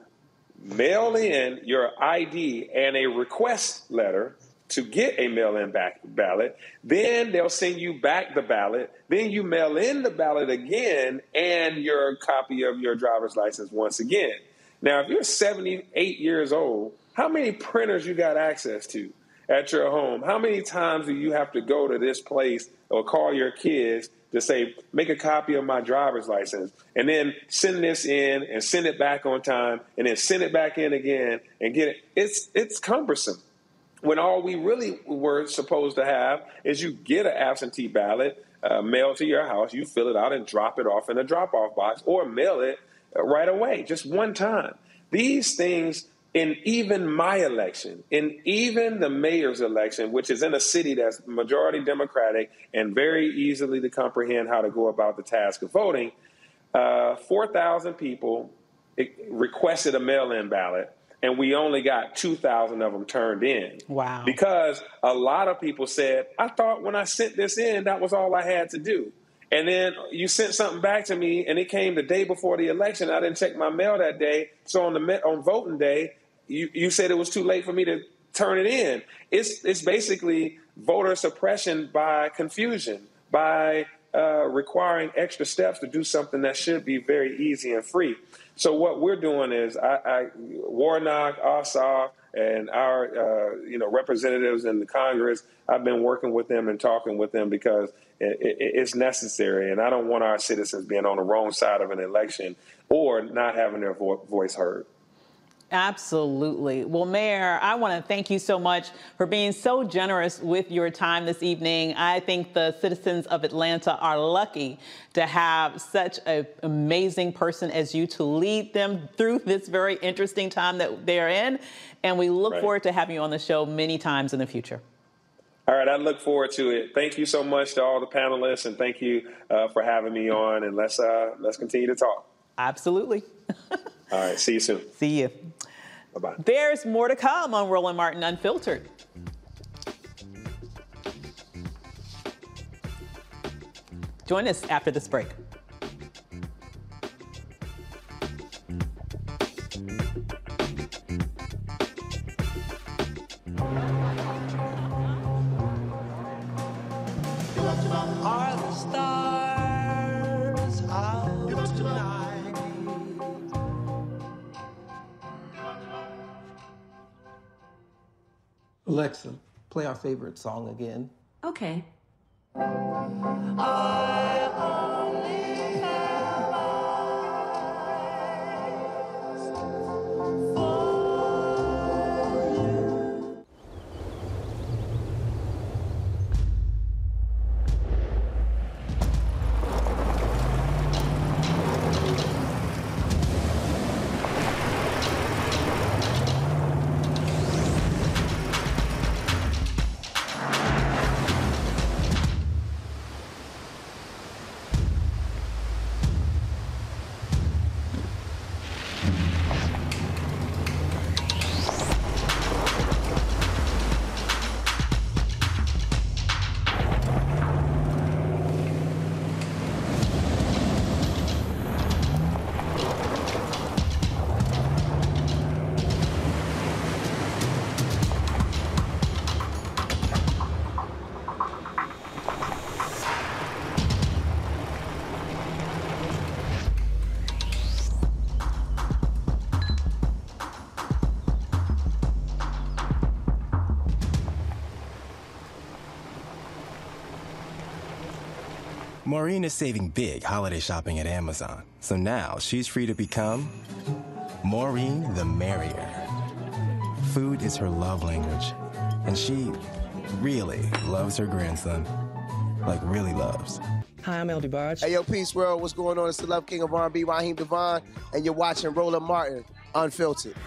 mail in your ID and a request letter to get a mail-in back ballot. Then they'll send you back the ballot. Then you mail in the ballot again and your copy of your driver's license once again. Now, if you're 78 years old, how many printers you got access to at your home? How many times do you have to go to this place or call your kids to say, make a copy of my driver's license, and then send this in and send it back on time, and then send it back in again and get it? It's it's cumbersome. When all we really were supposed to have is you get an absentee ballot uh, mailed to your house, you fill it out and drop it off in a drop off box, or mail it right away, just one time. These things, in even my election, in even the mayor's election, which is in a city that's majority Democratic and very easily to comprehend how to go about the task of voting, uh, 4,000 people requested a mail in ballot. And we only got 2,000 of them turned in. Wow. Because a lot of people said, I thought when I sent this in, that was all I had to do. And then you sent something back to me, and it came the day before the election. I didn't check my mail that day, so on the on voting day, you, you said it was too late for me to turn it in. It's it's basically voter suppression by confusion, by uh, requiring extra steps to do something that should be very easy and free. So what we're doing is, I, I Warnock, Ossoff, and our uh, you know representatives in the Congress. I've been working with them and talking with them because it, it, it's necessary, and I don't want our citizens being on the wrong side of an election or not having their vo- voice heard. Absolutely. Well, Mayor, I want to thank you so much for being so generous with your time this evening. I think the citizens of Atlanta are lucky to have such an amazing person as you to lead them through this very interesting time that they're in. And we look Right. forward to having you on the show many times in the future. All right, I look forward to it. Thank you so much to all the panelists, and thank you uh, for having me on. And let's uh, let's continue to talk. Absolutely. All right, see you soon. See you. Bye bye. There's more to come on Roland Martin Unfiltered. Join us after this break. Alexa, play our favorite song again. Okay. Maureen is saving big holiday shopping at Amazon, so now she's free to become Maureen the Merrier. Food is her love language, and she really loves her grandson. Like, really loves. Hi, I'm El DeBarge. Hey, yo, Peace World. What's going on? It's the Love King of R&B, Raheem DeVaughn, and you're watching Roland Martin, Unfiltered.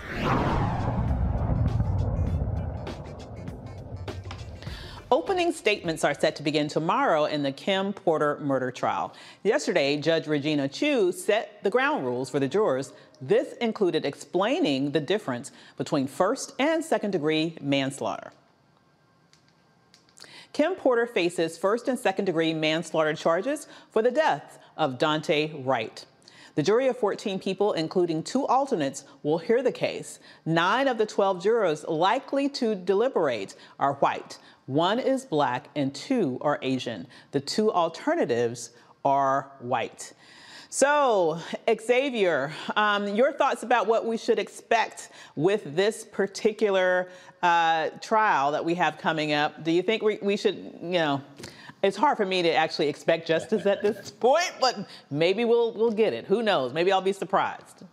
Opening statements are set to begin tomorrow in the Kim Potter murder trial. Yesterday, Judge Regina Chu set the ground rules for the jurors. This included explaining the difference between first and second degree manslaughter. Kim Potter faces first and second degree manslaughter charges for the death of Daunte Wright. The jury of 14 people, including two alternates, will hear the case. Nine of the 12 jurors likely to deliberate are white. One is black and two are Asian. The two alternatives are white. So, Xavier, um, your thoughts about what we should expect with this particular uh, trial that we have coming up? Do you think we, we should, you know, it's hard for me to actually expect justice at this point, but maybe we'll we'll get it. Who knows? Maybe I'll be surprised.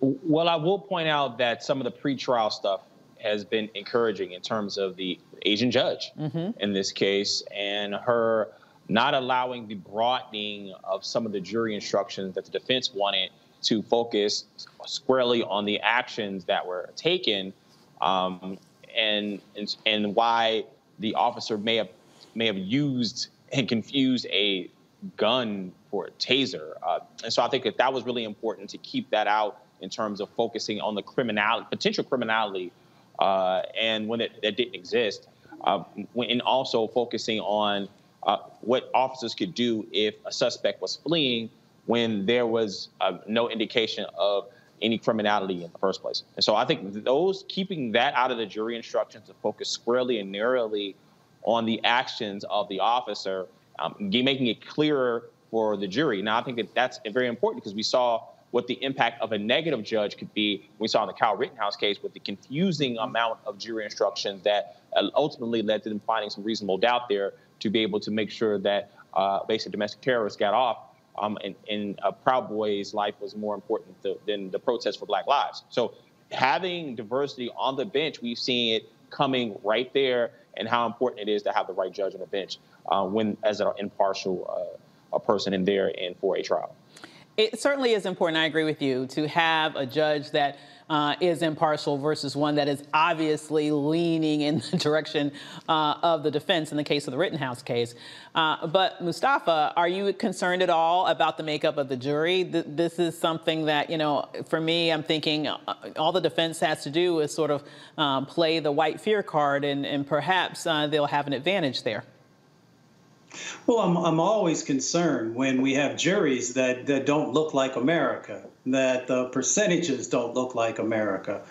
Well, I will point out that some of the pretrial stuff has been encouraging in terms of the Asian judge Mm-hmm. in this case and her not allowing the broadening of some of the jury instructions that the defense wanted to focus squarely on the actions that were taken um, and, and and why the officer may have may have used and confused a gun for a taser. Uh, and so I think that that was really important to keep that out in terms of focusing on the criminality, potential criminality, uh, and when it, that didn't exist, uh, and also focusing on uh, what officers could do if a suspect was fleeing when there was uh, no indication of any criminality in the first place. And so I think those keeping that out of the jury instructions to focus squarely and narrowly on the actions of the officer, um, making it clearer for the jury. Now, I think that that's very important because we saw what the impact of a negative judge could be. We saw in the Kyle Rittenhouse case with the confusing amount of jury instructions that uh, ultimately led to them finding some reasonable doubt there to be able to make sure that uh, basically domestic terrorists got off. Um, and, and uh, Proud Boy's life was more important th- than the protest for Black Lives. So having diversity on the bench, we've seen it coming right there, and how important it is to have the right judge on the bench uh, when as an impartial uh, person in there and for a trial. It certainly is important, I agree with you, to have a judge that uh, is impartial versus one that is obviously leaning in the direction uh, of the defense in the case of the Rittenhouse case. Uh, but Mustafa, are you concerned at all about the makeup of the jury? Th- this is something that, you know, for me, I'm thinking uh, all the defense has to do is sort of um, play the white fear card, and, and perhaps uh, they'll have an advantage there. Well, I'm, I'm always concerned when we have juries that, that don't look like America, that the percentages don't look like America,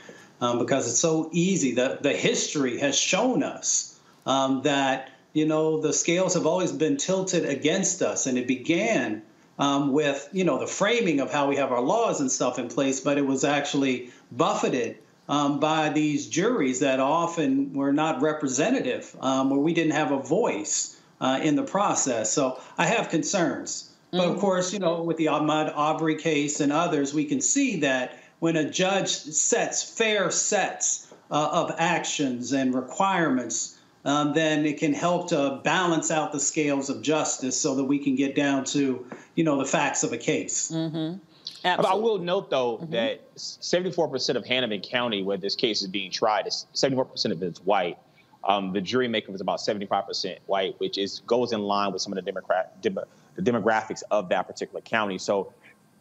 um, because it's so easy. The, the history has shown us um, that, you know, the scales have always been tilted against us. And it began um, with, you know, the framing of how we have our laws and stuff in place, but it was actually buffeted um, by these juries that often were not representative, um, where we didn't have a voice uh, in the process. So I have concerns. But of course, you know, with the Ahmaud Arbery case and others, we can see that when a judge sets fair sets uh, of actions and requirements, um, then it can help to balance out the scales of justice so that we can get down to, you know, the facts of a case. Mm-hmm. But I will note, though, that 74% of Hennepin County, where this case is being tried, is 74% of it is white. Um, the jury makeup is about 75% white, which is goes in line with some of the, Democrat, dem, the demographics of that particular county. So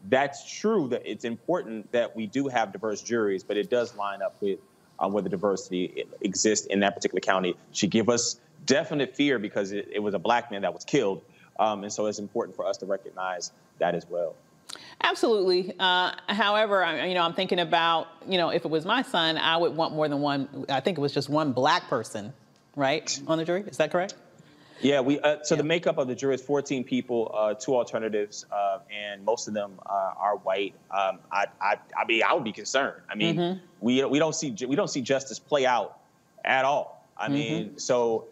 that's true that it's important that we do have diverse juries, but it does line up with um, where the diversity exists in that particular county. Should give us definite fear because it, it was a black man that was killed, um, and so it's important for us to recognize that as well. Absolutely. Uh, however, I, you know, I'm thinking about, you know, if it was my son, I would want more than one. I think it was just one black person, right, on the jury. Is that correct? Yeah, we. Uh, so the makeup of the jury is 14 people, uh, two alternatives, uh, and most of them uh, are white. Um, I, I, I mean, I would be concerned. I mean, Mhm. we we don't see we don't see justice play out at all. I mean, so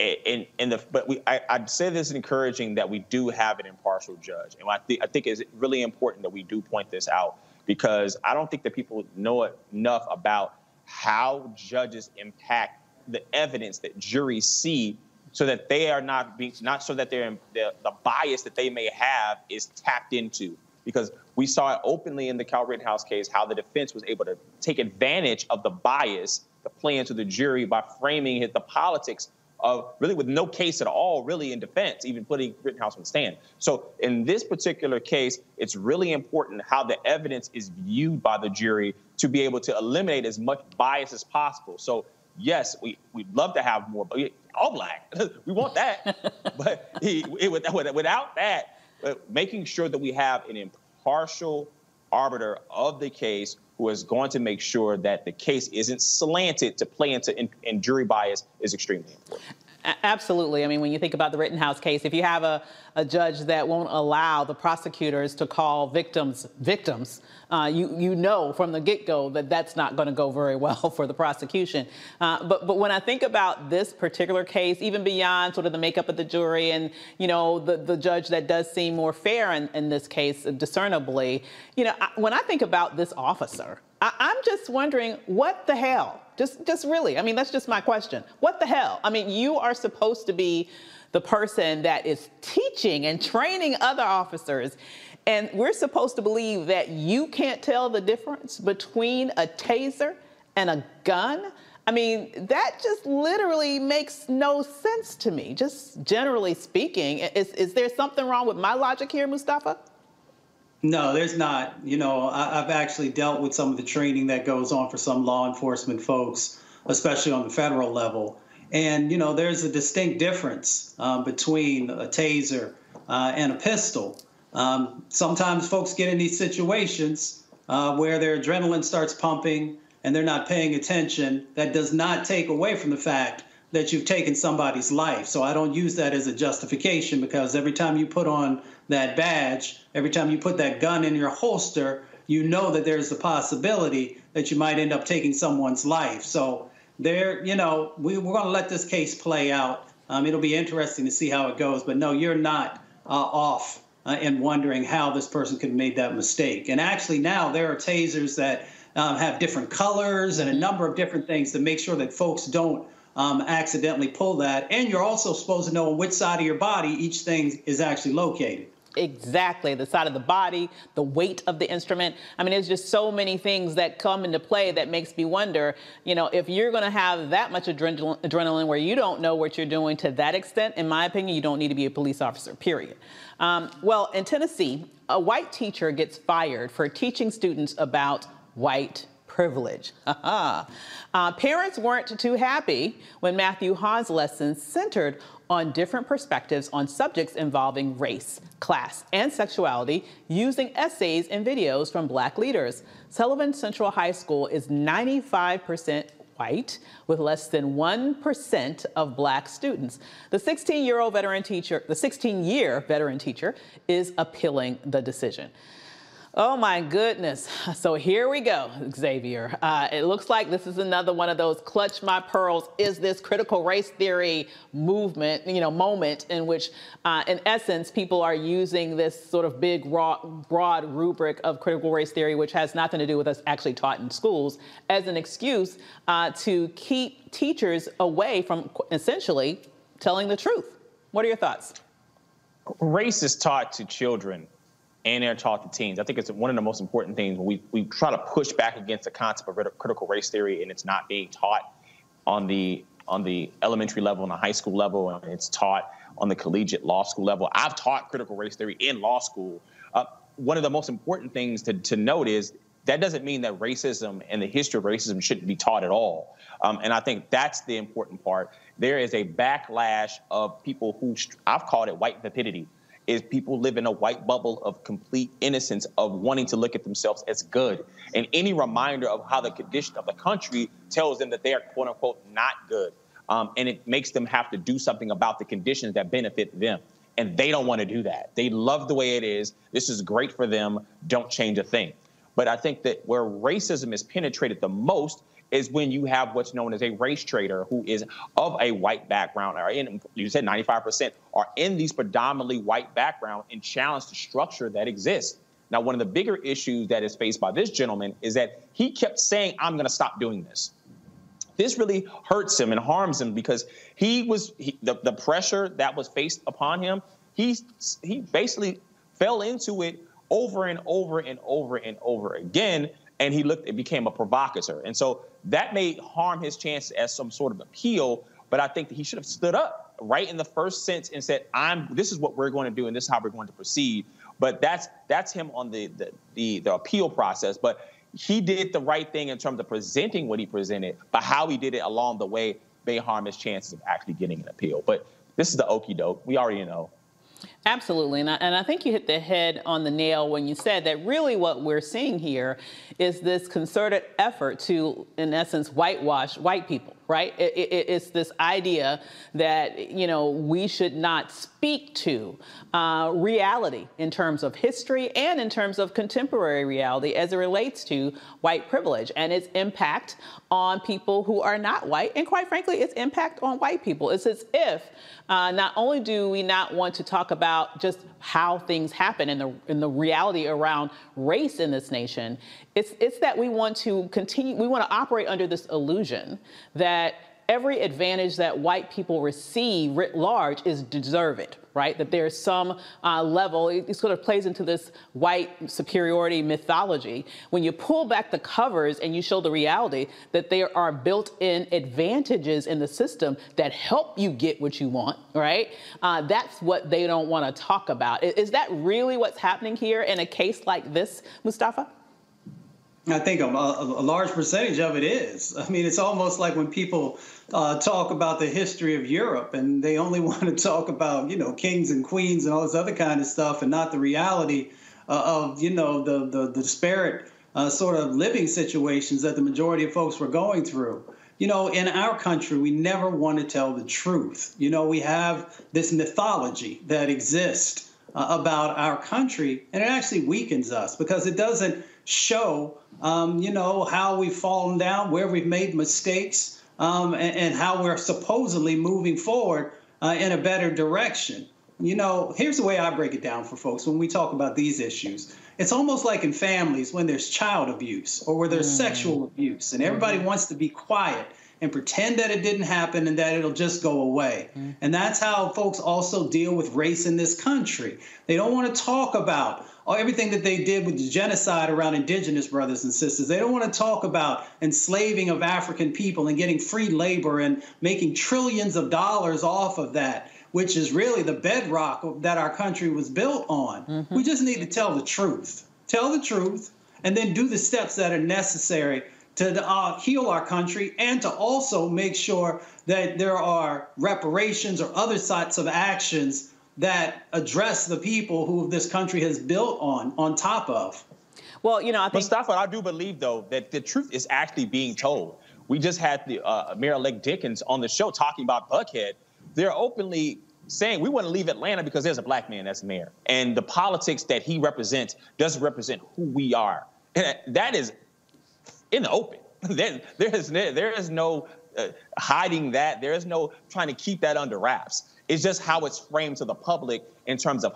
and and the but we I, I'd say this is encouraging that we do have an impartial judge, and I think I think it's really important that we do point this out because I don't think that people know enough about how judges impact the evidence that juries see so that they are not being not so that they're the, the bias that they may have is tapped into. Because we saw it openly in the Cal Rittenhouse case how the defense was able to take advantage of the bias to play into the jury by framing it, the politics of really with no case at all, really in defense, even putting Rittenhouse on the stand. So in this particular case, it's really important how the evidence is viewed by the jury to be able to eliminate as much bias as possible. So yes, we we'd love to have more, but all black, we want that. but he, it, without that, uh, making sure that we have an impartial arbiter of the case who is going to make sure that the case isn't slanted to play into in, in jury bias is extremely important. Absolutely. I mean, when you think about the Rittenhouse case, if you have a, a judge that won't allow the prosecutors to call victims victims, uh, you you know from the get-go that that's not going to go very well for the prosecution. Uh, but but when I think about this particular case, even beyond sort of the makeup of the jury and you know the the judge that does seem more fair in, in this case, discernibly, you know, I, when I think about this officer, I, I'm just wondering what the hell just, just really. I mean, that's just my question. What the hell? I mean, you are supposed to be the person that is teaching and training other officers. And we're supposed to believe that you can't tell the difference between a taser and a gun. I mean, that just literally makes no sense to me, just generally speaking. Is, is there something wrong with my logic here, Mustafa? No, there's not. You know, I, have actually dealt with some of the training that goes on for some law enforcement folks, especially on the federal level. And, you know, there's a distinct difference um, between a taser uh, and a pistol. Um, sometimes folks get in these situations uh, where their adrenaline starts pumping and they're not paying attention. That does not take away from the fact that you've taken somebody's life. So I don't use that as a justification because every time you put on that badge, every time you put that gun in your holster, you know that there's a possibility that you might end up taking someone's life. So there, you know, we, we're going to let this case play out. Um, it'll be interesting to see how it goes. But no, you're not uh, off uh, in wondering how this person could have made that mistake. And actually, now there are tasers that um, have different colors and a number of different things to make sure that folks don't um, accidentally pull that. And you're also supposed to know on which side of your body each thing is actually located. Exactly, the side of the body, the weight of the instrument. I mean, there's just so many things that come into play that makes me wonder, you know, if you're going to have that much adrenaline, adrenaline where you don't know what you're doing to that extent, in my opinion, you don't need to be a police officer, period. Um, well, in Tennessee, a white teacher gets fired for teaching students about white privilege. uh, parents weren't too happy when Matthew Hawn's lessons centered on different perspectives on subjects involving race, class, and sexuality using essays and videos from black leaders. Sullivan Central High School is 95% white with less than 1% of black students. The 16-year-old veteran teacher, the 16-year veteran teacher is appealing the decision. Oh my goodness. So here we go, Xavier. Uh, it looks like this is another one of those clutch my pearls. Is this critical race theory movement, you know, moment in which, uh, in essence, people are using this sort of big, raw, broad rubric of critical race theory, which has nothing to do with us actually taught in schools, as an excuse uh, to keep teachers away from essentially telling the truth. What are your thoughts? Race is taught to children and they're taught to teens. I think it's one of the most important things when we, we try to push back against the concept of critical race theory and it's not being taught on the on the elementary level and the high school level and it's taught on the collegiate law school level. I've taught critical race theory in law school. Uh, one of the most important things to, to note is that doesn't mean that racism and the history of racism shouldn't be taught at all. Um, and I think that's the important part. There is a backlash of people who I've called it white vapidity is people live in a white bubble of complete innocence of wanting to look at themselves as good. And any reminder of how the condition of the country tells them that they are quote unquote not good. Um, and it makes them have to do something about the conditions that benefit them. And they don't want to do that. They love the way it is. This is great for them. Don't change a thing. But I think that where racism is penetrated the most is when you have what's known as a race trader who is of a white background, or in, you said 95% are in these predominantly white background and challenge the structure that exists. Now, one of the bigger issues that is faced by this gentleman is that he kept saying, I'm going to stop doing this. this really hurts him and harms him because he was he, the, the pressure that was faced upon him. He he basically fell into it over and over and over and over again, and he looked it became a provocateur, and so that may harm his chance as some sort of appeal. But I think that he should have stood up right in the first sense and said, "I'm. This is what we're going to do, and this is how we're going to proceed." But that's that's him on the the, the, the appeal process. But he did the right thing in terms of presenting what he presented, but how he did it along the way may harm his chances of actually getting an appeal. But this is the okey doke. We already know. Absolutely. And I, and I, think you hit the head on the nail when you said that really what we're seeing here is this concerted effort to, in essence, whitewash white people right? It, it, it's this idea that, you know, we should not speak to uh, reality in terms of history and in terms of contemporary reality as it relates to white privilege and its impact on people who are not white, and quite frankly, its impact on white people. It's as if uh, not only do we not want to talk about just how things happen and the, and the reality around race in this nation, it's, it's that we want to continue, we want to operate under this illusion that every advantage that white people receive writ large is deserved, right? That there's some uh, level, it, sort of plays into this white superiority mythology. When you pull back the covers and you show the reality that there are built in advantages in the system that help you get what you want, right? Uh, that's what they don't want to talk about. Is that really what's happening here in a case like this, Mustafa? I think a, a, large percentage of it is. I mean, it's almost like when people uh, talk about the history of Europe and they only want to talk about, you know, kings and queens and all this other kind of stuff and not the reality uh, of, you know, the, the, the disparate uh, sort of living situations that the majority of folks were going through. You know, in our country, we never want to tell the truth. You know, we have this mythology that exists uh, about our country, and it actually weakens us because it doesn't show, um, you know, how we've fallen down, where we've made mistakes, um, and, and, how we're supposedly moving forward uh, in a better direction. You know, here's the way I break it down for folks when we talk about these issues. It's almost like in families when there's child abuse or where there's mm. sexual abuse, and everybody mm-hmm. wants to be quiet and pretend that it didn't happen and that it'll just go away. Mm. And that's how folks also deal with race in this country. They don't want to talk about everything that they did with the genocide around indigenous brothers and sisters. They don't want to talk about enslaving of African people and getting free labor and making trillions of dollars off of that, which is really the bedrock that our country was built on. Mm-hmm. We just need to tell the truth. Tell the truth and then do the steps that are necessary to uh, heal our country and to also make sure that there are reparations or other sorts of actions that address the people who this country has built on on top of. Well, you know, I think Mustafa, I do believe though that the truth is actually being told. We just had the uh, Mayor-elect Dickens on the show talking about Buckhead. They're openly saying we want to leave Atlanta because there's a black man that's mayor, and the politics that he represents doesn't represent who we are. And that is in the open. there, there is there is no uh, hiding that. There is no trying to keep that under wraps. It's just how it's framed to the public in terms of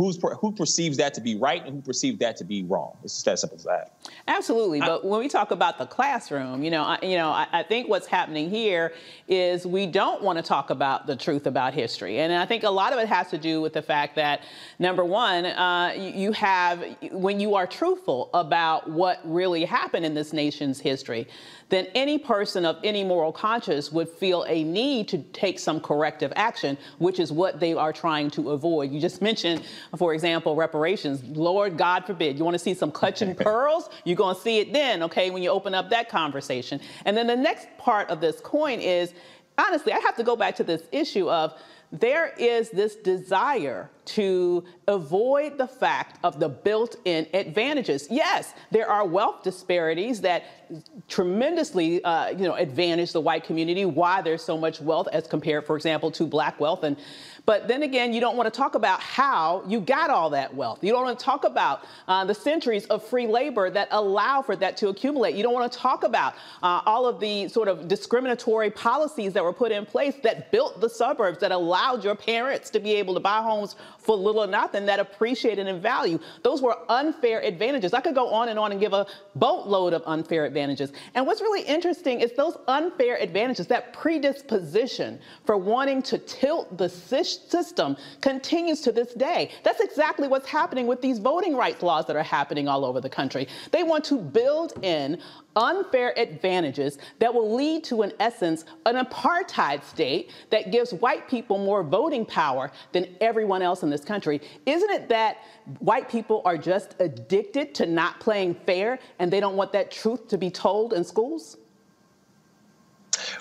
who's who perceives that to be right and who perceives that to be wrong. It's just as simple as that. Absolutely, but when we talk about the classroom, you know, I, you know, I, I, think what's happening here is we don't want to talk about the truth about history, and I think a lot of it has to do with the fact that number one, uh, you have when you are truthful about what really happened in this nation's history then any person of any moral conscience would feel a need to take some corrective action, which is what they are trying to avoid. You just mentioned, for example, reparations. Lord God forbid. You want to see some clutching pearls? You're going to see it then, okay, when you open up that conversation. And then the next part of this coin is honestly, I have to go back to this issue of there is this desire to avoid the fact of the built-in advantages. Yes, there are wealth disparities that tremendously, uh, you know, advantage the white community. Why there's so much wealth as compared, for example, to black wealth and but then again, you don't want to talk about how you got all that wealth. You don't want to talk about uh, the centuries of free labor that allow for that to accumulate. You don't want to talk about uh, all of the sort of discriminatory policies that were put in place that built the suburbs, that allowed your parents to be able to buy homes for little or nothing that appreciated in value. Those were unfair advantages. I could go on and on and give a boatload of unfair advantages. And what's really interesting is those unfair advantages, that predisposition for wanting to tilt the system continues to this day. That's exactly what's happening with these voting rights laws that are happening all over the country. They want to build in unfair advantages that will lead to, in essence, an apartheid state that gives white people more voting power than everyone else in this country. Isn't it that white people are just addicted to not playing fair and they don't want that truth to be told in schools?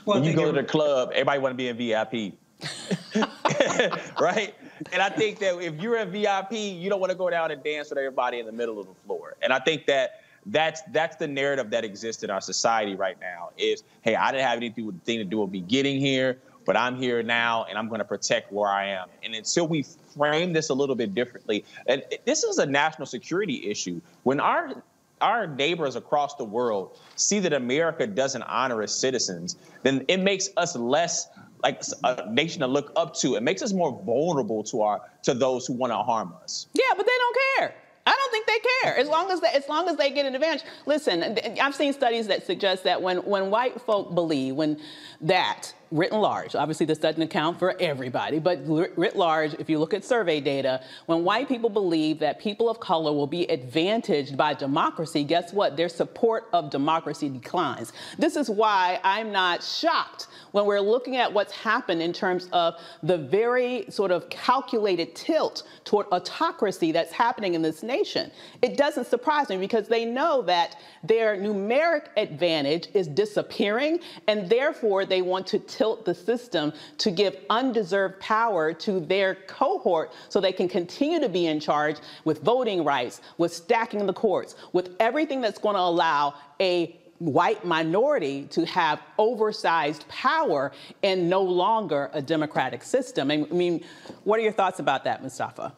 Well, when you go to the club, everybody want to be in VIP. right? And I think that if you're a VIP, you don't want to go down and dance with everybody in the middle of the floor. And I think that that's that's the narrative that exists in our society right now is hey i didn't have anything to do with me getting here but i'm here now and i'm going to protect where i am and until we frame this a little bit differently. And this is a national security issue. When our our neighbors across the world see that america doesn't honor its citizens then it makes us less like a nation to look up to. It makes us more vulnerable to our to those who want to harm us. Yeah but they don't care. I don't think they care. As long as they, as long as they get an advantage. Listen, I've seen studies that suggest that when when white folk believe when that written large. Obviously, this doesn't account for everybody, but writ large, if you look at survey data, when white people believe that people of color will be advantaged by democracy, guess what? Their support of democracy declines. This is why I'm not shocked when we're looking at what's happened in terms of the very sort of calculated tilt toward autocracy that's happening in this nation. It doesn't surprise me because they know that their numeric advantage is disappearing, and therefore they want to tilt the system to give undeserved power to their cohort so they can continue to be in charge with voting rights, with stacking the courts, with everything that's going to allow a white minority to have oversized power and no longer a democratic system. I mean, what are your thoughts about that, Mustafa?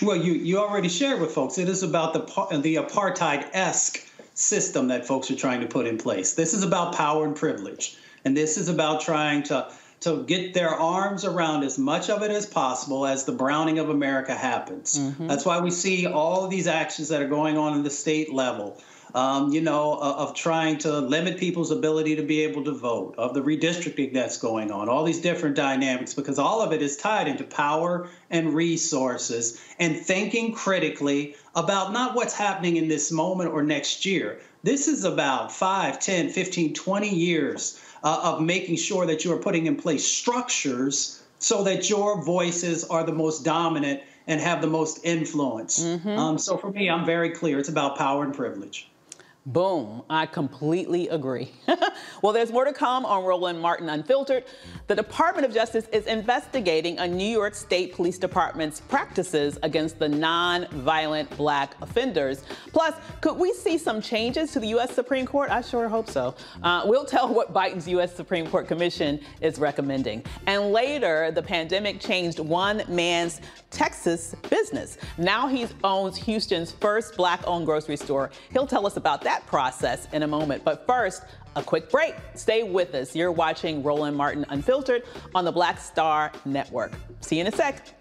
Well, you, you already shared with folks. It is about the, the apartheid esque system that folks are trying to put in place. This is about power and privilege. And this is about trying to to get their arms around as much of it as possible as the browning of America happens. Mm-hmm. That's why we see all of these actions that are going on in the state level. Um, you know, uh, of trying to limit people's ability to be able to vote, of the redistricting that's going on, all these different dynamics, because all of it is tied into power and resources and thinking critically about not what's happening in this moment or next year. This is about 5, 10, 15, 20 years uh, of making sure that you are putting in place structures so that your voices are the most dominant and have the most influence. Mm-hmm. Um, so for me, I'm very clear. It's about power and privilege. Boom. I completely agree. well, there's more to come on Roland Martin Unfiltered. The Department of Justice is investigating a New York State Police Department's practices against the non-violent black offenders. Plus, could we see some changes to the U.S. Supreme Court? I sure hope so. Uh, we'll tell what Biden's U.S. Supreme Court Commission is recommending. And later, the pandemic changed one man's Texas business. Now he owns Houston's first black-owned grocery store. He'll tell us about that that process in a moment. But first, a quick break. Stay with us. You're watching Roland Martin Unfiltered on the Black Star Network. See you in a sec.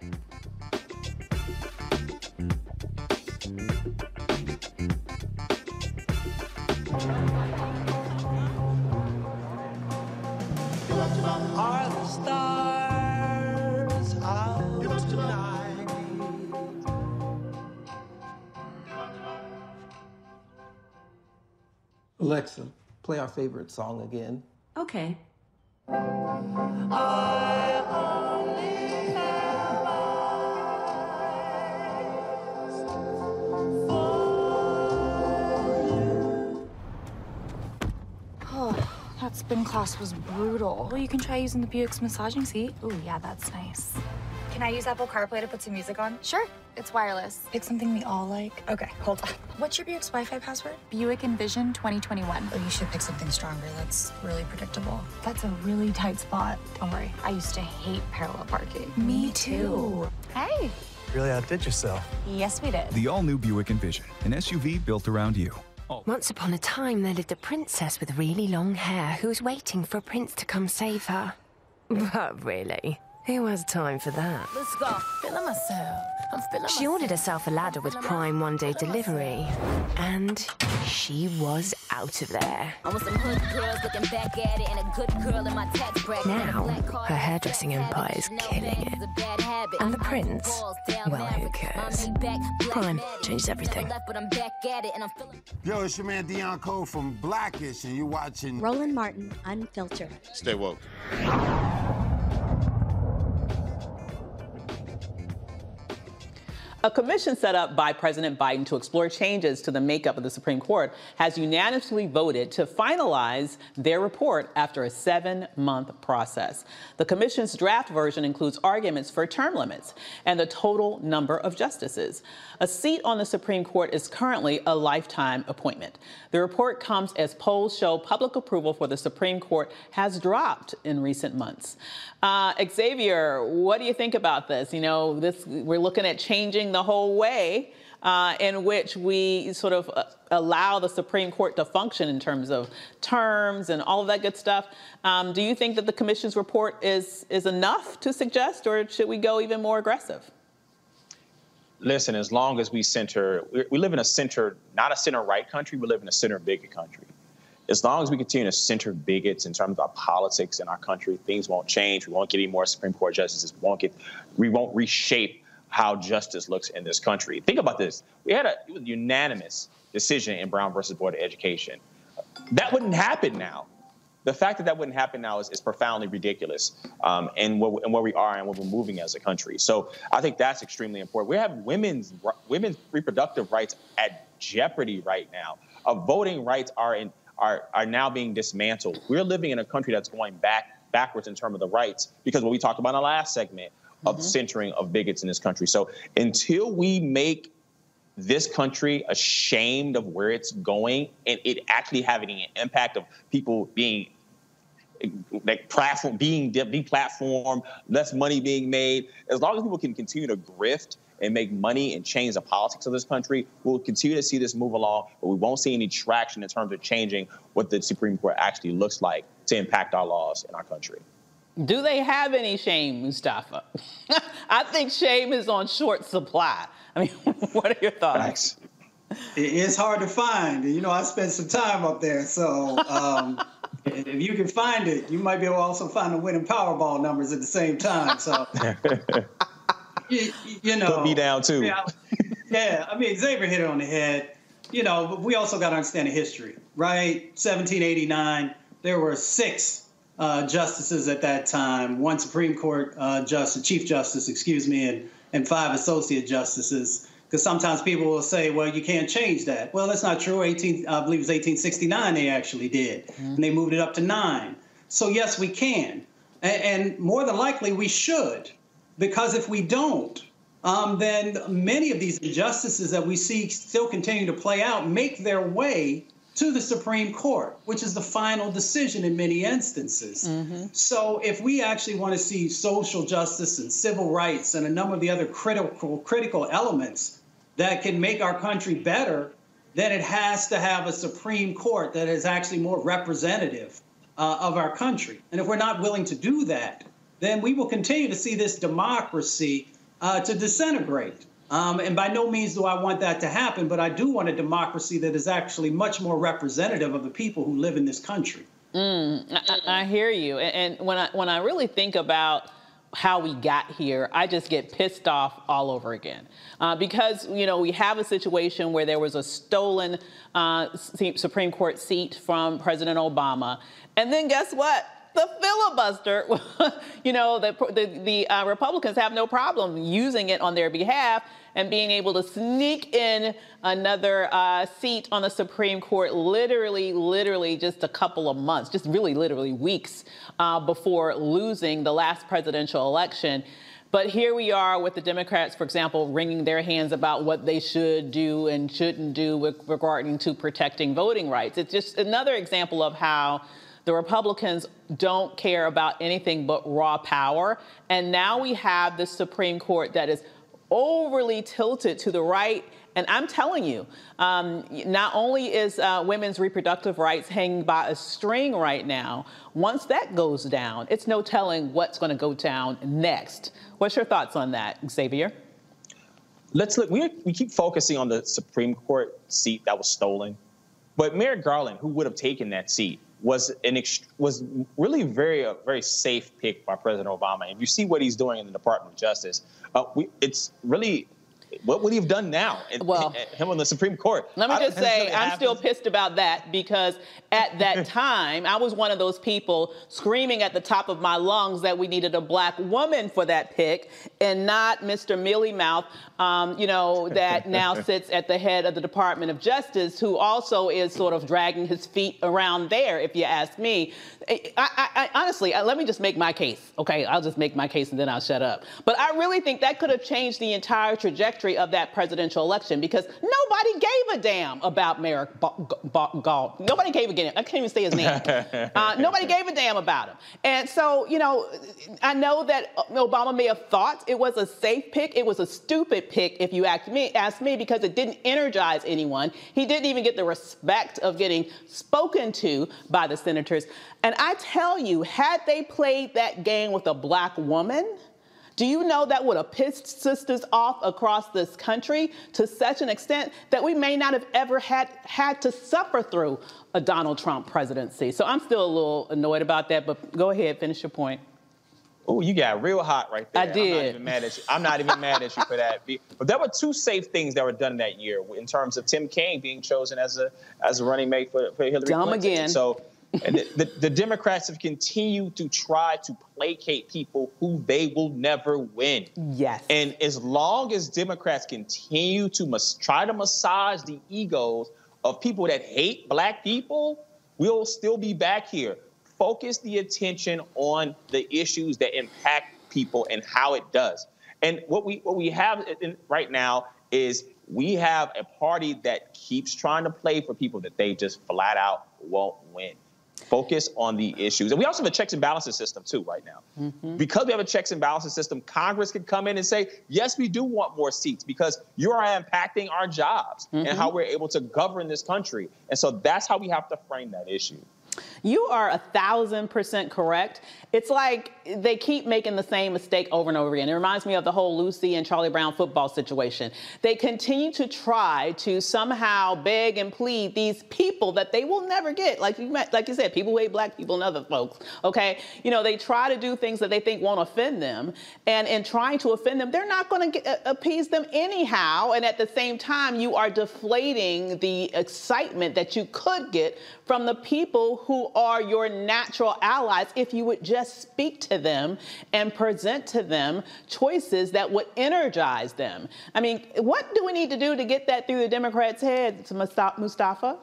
Alexa, play our favorite song again. Okay. Oh, that spin class was brutal. Well, you can try using the Buick's massaging seat. Ooh, yeah, that's nice. Can I use Apple CarPlay to put some music on? Sure. It's wireless. Pick something we all like. Okay, hold on. What's your Buick's Wi-Fi password? Buick Envision 2021. Oh, you should pick something stronger. That's really predictable. That's a really tight spot. Don't worry. I used to hate parallel parking. Me too. Hey. Really outdid yourself. Yes, we did. The all-new Buick Envision, an SUV built around you. Oh. Once upon a time, there lived a princess with really long hair who was waiting for a prince to come save her. But really, Who has time for that? Let's go. I'm She ordered herself a ladder with Prime one day delivery, and she was out of there. I want some hood girls looking back at it and a good girl in my tax bracket. Now, her hairdressing empire is killing it. And the prince? Well, who cares? Prime changed everything. But I'm back at it and I'm feeling. Yo, it's your man Deon Cole from Blackish, and you're watching Roland Martin, Unfiltered. Stay woke. A commission set up by President Biden to explore changes to the makeup of the Supreme Court has unanimously voted to finalize their report after a seven month process. The commission's draft version includes arguments for term limits and the total number of justices. A seat on the Supreme Court is currently a lifetime appointment. The report comes as polls show public approval for the Supreme Court has dropped in recent months. Uh, Xavier, what do you think about this? You know, this we're looking at changing the whole way uh, in which we sort of uh, allow the Supreme Court to function in terms of terms and all of that good stuff. Um, do you think that the Commission's report is is enough to suggest, or should we go even more aggressive? Listen, as long as we center, we, live in a center, not a center right country, we live in a center bigot country. As long as we continue to center bigots in terms of our politics in our country, things won't change. We won't get any more Supreme Court justices. We won't get, we won't reshape how justice looks in this country. Think about this. We had a unanimous decision in Brown versus Board of Education. That wouldn't happen now. The fact that that wouldn't happen now is, is profoundly ridiculous, um, and, where, and where we are and where we're moving as a country. So I think that's extremely important. We have women's women's reproductive rights at jeopardy right now. Our voting rights are in are are now being dismantled. We're living in a country that's going back backwards in terms of the rights because what we talked about in the last segment of mm-hmm. centering of bigots in this country. So until we make this country ashamed of where it's going and it actually having an impact of people being like platform being deplatformed, less money being made. As long as people can continue to grift and make money and change the politics of this country, we'll continue to see this move along, but we won't see any traction in terms of changing what the Supreme Court actually looks like to impact our laws in our country. Do they have any shame, Mustafa? I think shame is on short supply. I mean, what are your thoughts? It's hard to find. You know, I spent some time up there, so um, if you can find it, you might be able to also find the winning Powerball numbers at the same time. So, you, you, know, put me down too. Yeah, yeah, I mean, Xavier hit it on the head. You know, but we also got to understand the history, right? 1789, there were six uh, justices at that time, one Supreme Court uh, justice, Chief Justice, excuse me, and, and five associate justices. Because sometimes people will say, well, you can't change that. Well, that's not true. 18, I believe it was 1869 they actually did, mm-hmm. and they moved it up to nine. So, yes, we can. And, and more than likely, we should. Because if we don't, um, then many of these injustices that we see still continue to play out make their way to the Supreme Court, which is the final decision in many instances. Mm-hmm. So, if we actually want to see social justice and civil rights and a number of the other critical critical elements that can make our country better, then it has to have a Supreme Court that is actually more representative uh, of our country. And if we're not willing to do that, then we will continue to see this democracy uh, to disintegrate. Um, and by no means do I want that to happen, but I do want a democracy that is actually much more representative of the people who live in this country. Mm, I, I, hear you. And, when I when I really think about how we got here, I just get pissed off all over again. Uh, because, you know, we have a situation where there was a stolen uh, Supreme Court seat from President Obama. And then guess what? the filibuster, you know, the, the, the uh, Republicans have no problem using it on their behalf and being able to sneak in another uh, seat on the Supreme Court literally, literally just a couple of months, just really literally weeks uh, before losing the last presidential election. But here we are with the Democrats, for example, wringing their hands about what they should do and shouldn't do with regarding to protecting voting rights. It's just another example of how the Republicans don't care about anything but raw power. And now we have the Supreme Court that is overly tilted to the right And I'm telling you, um, not only is uh, women's reproductive rights hanging by a string right now, once that goes down, it's no telling what's going to go down next. What's your thoughts on that, Xavier? Let's look. We, we keep focusing on the Supreme Court seat that was stolen, but Merrick Garland, who would have taken that seat, was an ext- was really very a very safe pick by President Obama. If you see what he's doing in the Department of Justice, uh, we, it's really what would he have done now? Well, him on the Supreme Court. Let me just say, I'm still pissed about that because at that time, I was one of those people screaming at the top of my lungs that we needed a black woman for that pick and not Mr. Mealy Mouth, um, you know, that now sits at the head of the Department of Justice, who also is sort of dragging his feet around there, if you ask me. I, I, I honestly, I, let me just make my case, okay? I'll just make my case and then I'll shut up. But I really think that could have changed the entire trajectory of that presidential election because nobody gave a damn about Merrick Gall. Nobody gave a damn. I can't even say his name. uh, nobody gave a damn about him. And so, you know, I know that Obama may have thought it was a safe pick. It was a stupid pick, if you ask me, ask me, because it didn't energize anyone. He didn't even get the respect of getting spoken to by the senators. And I tell you, had they played that game with a black woman, do you know that would have pissed sisters off across this country to such an extent that we may not have ever had had to suffer through a Donald Trump presidency? So I'm still a little annoyed about that, but go ahead, finish your point. Oh, you got real hot right there. I I'm not did. even mad at you. I'm not even mad at you for that. But there were two safe things that were done that year in terms of Tim Kaine being chosen as a as a running mate for, for Hillary Dumb Clinton. again. So and the, the, the Democrats have continued to try to placate people who they will never win. Yes. And as long as Democrats continue to mas- try to massage the egos of people that hate black people, we'll still be back here. Focus the attention on the issues that impact people and how it does. And what we what we have in, right now is we have a party that keeps trying to play for people that they just flat out won't win. Focus on the issues. And we also have a checks and balances system too right now. Because we have a checks and balances system, Congress can come in and say, yes, we do want more seats because you are impacting our jobs and Mhm. how we're able to govern this country. And so that's how we have to frame that issue. You are a thousand percent correct. It's like they keep making the same mistake over and over again. It reminds me of the whole Lucy and Charlie Brown football situation. They continue to try to somehow beg and plead these people that they will never get. Like you met, like you said, people who hate black people and other folks. Okay, you know they try to do things that they think won't offend them, and in trying to offend them, they're not going to uh, appease them anyhow. And at the same time, you are deflating the excitement that you could get from the people who are your natural allies if you would just speak to them and present to them choices that would energize them. I mean, what do we need to do to get that through the Democrats' heads, Musta- Mustafa?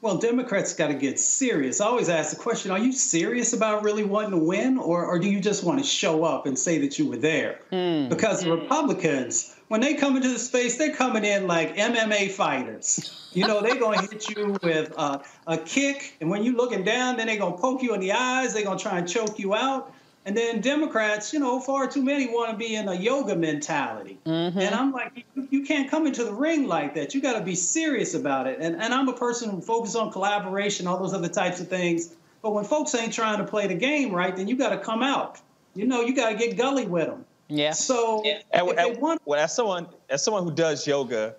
Well, Democrats got to get serious. I always ask the question Are you serious about really wanting to win, or, or do you just want to show up and say that you were there? Hmm. Because the Republicans, when they come into the space, they're coming in like MMA fighters. You know, they're going to hit you with uh, a kick, and when you're looking down, then they're going to poke you in the eyes, they're going to try and choke you out. And then Democrats, you know, far too many want to be in a yoga mentality. And I'm like, you, you can't come into the ring like that. You got to be serious about it. And, and I'm a person who focuses on collaboration, all those other types of things. But when folks ain't trying to play the game right, then you got to come out. You know, you got to get gully with them. Yeah. So And, if they and- want, well, as someone as someone who does yoga,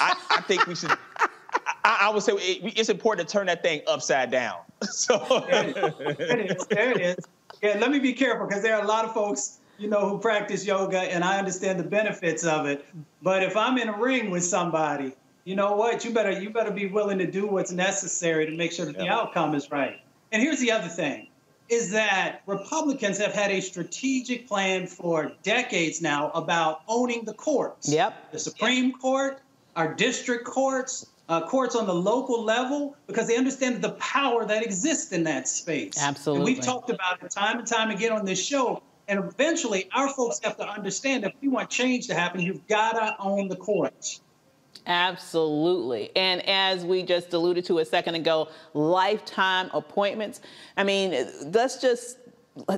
I, I think we should. I, I would say it, it's important to turn that thing upside down. So there it is. There it is. Yeah, let me be careful because there are a lot of folks, you know, who practice yoga, and I understand the benefits of it. But if I'm in a ring with somebody, you know what? You better you better be willing to do what's necessary to make sure that the outcome is right. And here's the other thing: is that Republicans have had a strategic plan for decades now about owning the courts. Yep. The Supreme Court, our district courts, uh, courts on the local level, because they understand the power that exists in that space. Absolutely. And we've talked about it time and time again on this show. And eventually, our folks have to understand if we want change to happen, you've got to own the courts. Absolutely. And as we just alluded to a second ago, lifetime appointments. I mean, let's just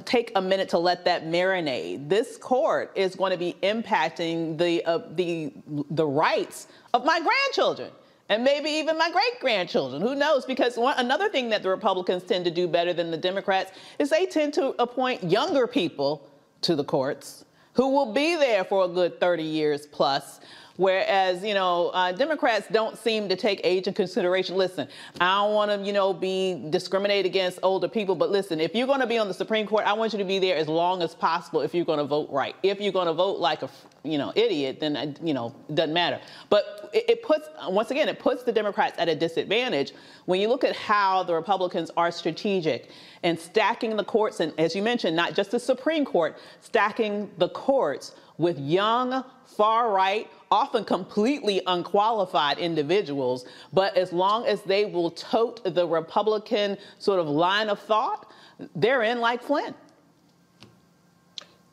take a minute to let that marinate. This court is going to be impacting the uh, the the rights of my grandchildren and maybe even my great grandchildren. Who knows? Because one, another thing that the Republicans tend to do better than the Democrats is they tend to appoint younger people to the courts who will be there for a good 30 years plus. Whereas, you know, uh, Democrats don't seem to take age in consideration. Listen, I don't want to, you know, be discriminate against older people, but listen, if you're going to be on the Supreme Court, I want you to be there as long as possible if you're going to vote right. If you're going to vote like a, you know, idiot, then, uh, you know, it doesn't matter. But it, it puts, once again, it puts the Democrats at a disadvantage when you look at how the Republicans are strategic and stacking the courts, and as you mentioned, not just the Supreme Court, stacking the courts with young, far right, often completely unqualified individuals, but as long as they will tote the Republican sort of line of thought, they're in like Flynn.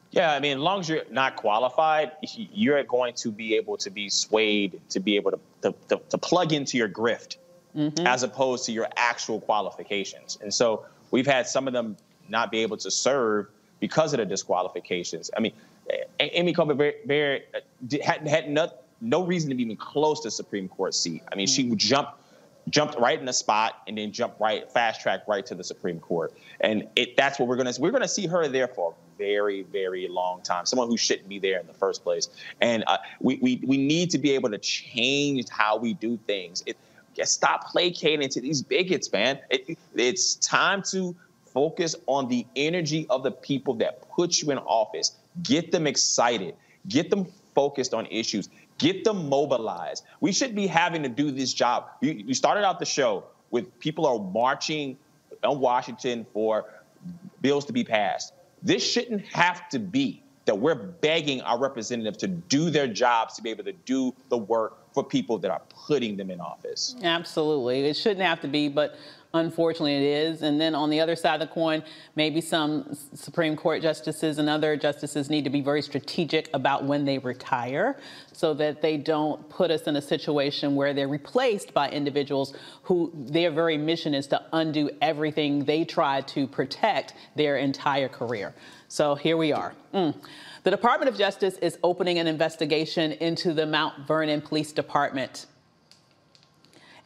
Yeah, I mean, as long as you're not qualified, you're going to be able to be swayed to be able to, to, to, to plug into your grift mm-hmm. as opposed to your actual qualifications. And so we've had some of them not be able to serve because of the disqualifications. I mean, Amy Coney Barrett had, had no, no reason to be even close to Supreme Court seat. I mean, mm-hmm. she would jump jumped right in the spot and then jumped right fast track right to the Supreme Court. And it that's what we're gonna we're gonna see her there for a very very long time. Someone who shouldn't be there in the first place. And uh, we, we we need to be able to change how we do things. It, stop placating to these bigots, man. It, it's time to focus on the energy of the people that put you in office. Get them excited. Get them focused on issues. Get them mobilized. We should be having to do this job. You, started out the show with people are marching on Washington for bills to be passed. This shouldn't have to be that we're begging our representatives to do their jobs to be able to do the work for people that are putting them in office. Absolutely. It shouldn't have to be, but Unfortunately, it is. And then on the other side of the coin, maybe some Supreme Court justices and other justices need to be very strategic about when they retire so that they don't put us in a situation where they're replaced by individuals who their very mission is to undo everything they tried to protect their entire career. So here we are. Mm. The Department of Justice is opening an investigation into the Mount Vernon Police Department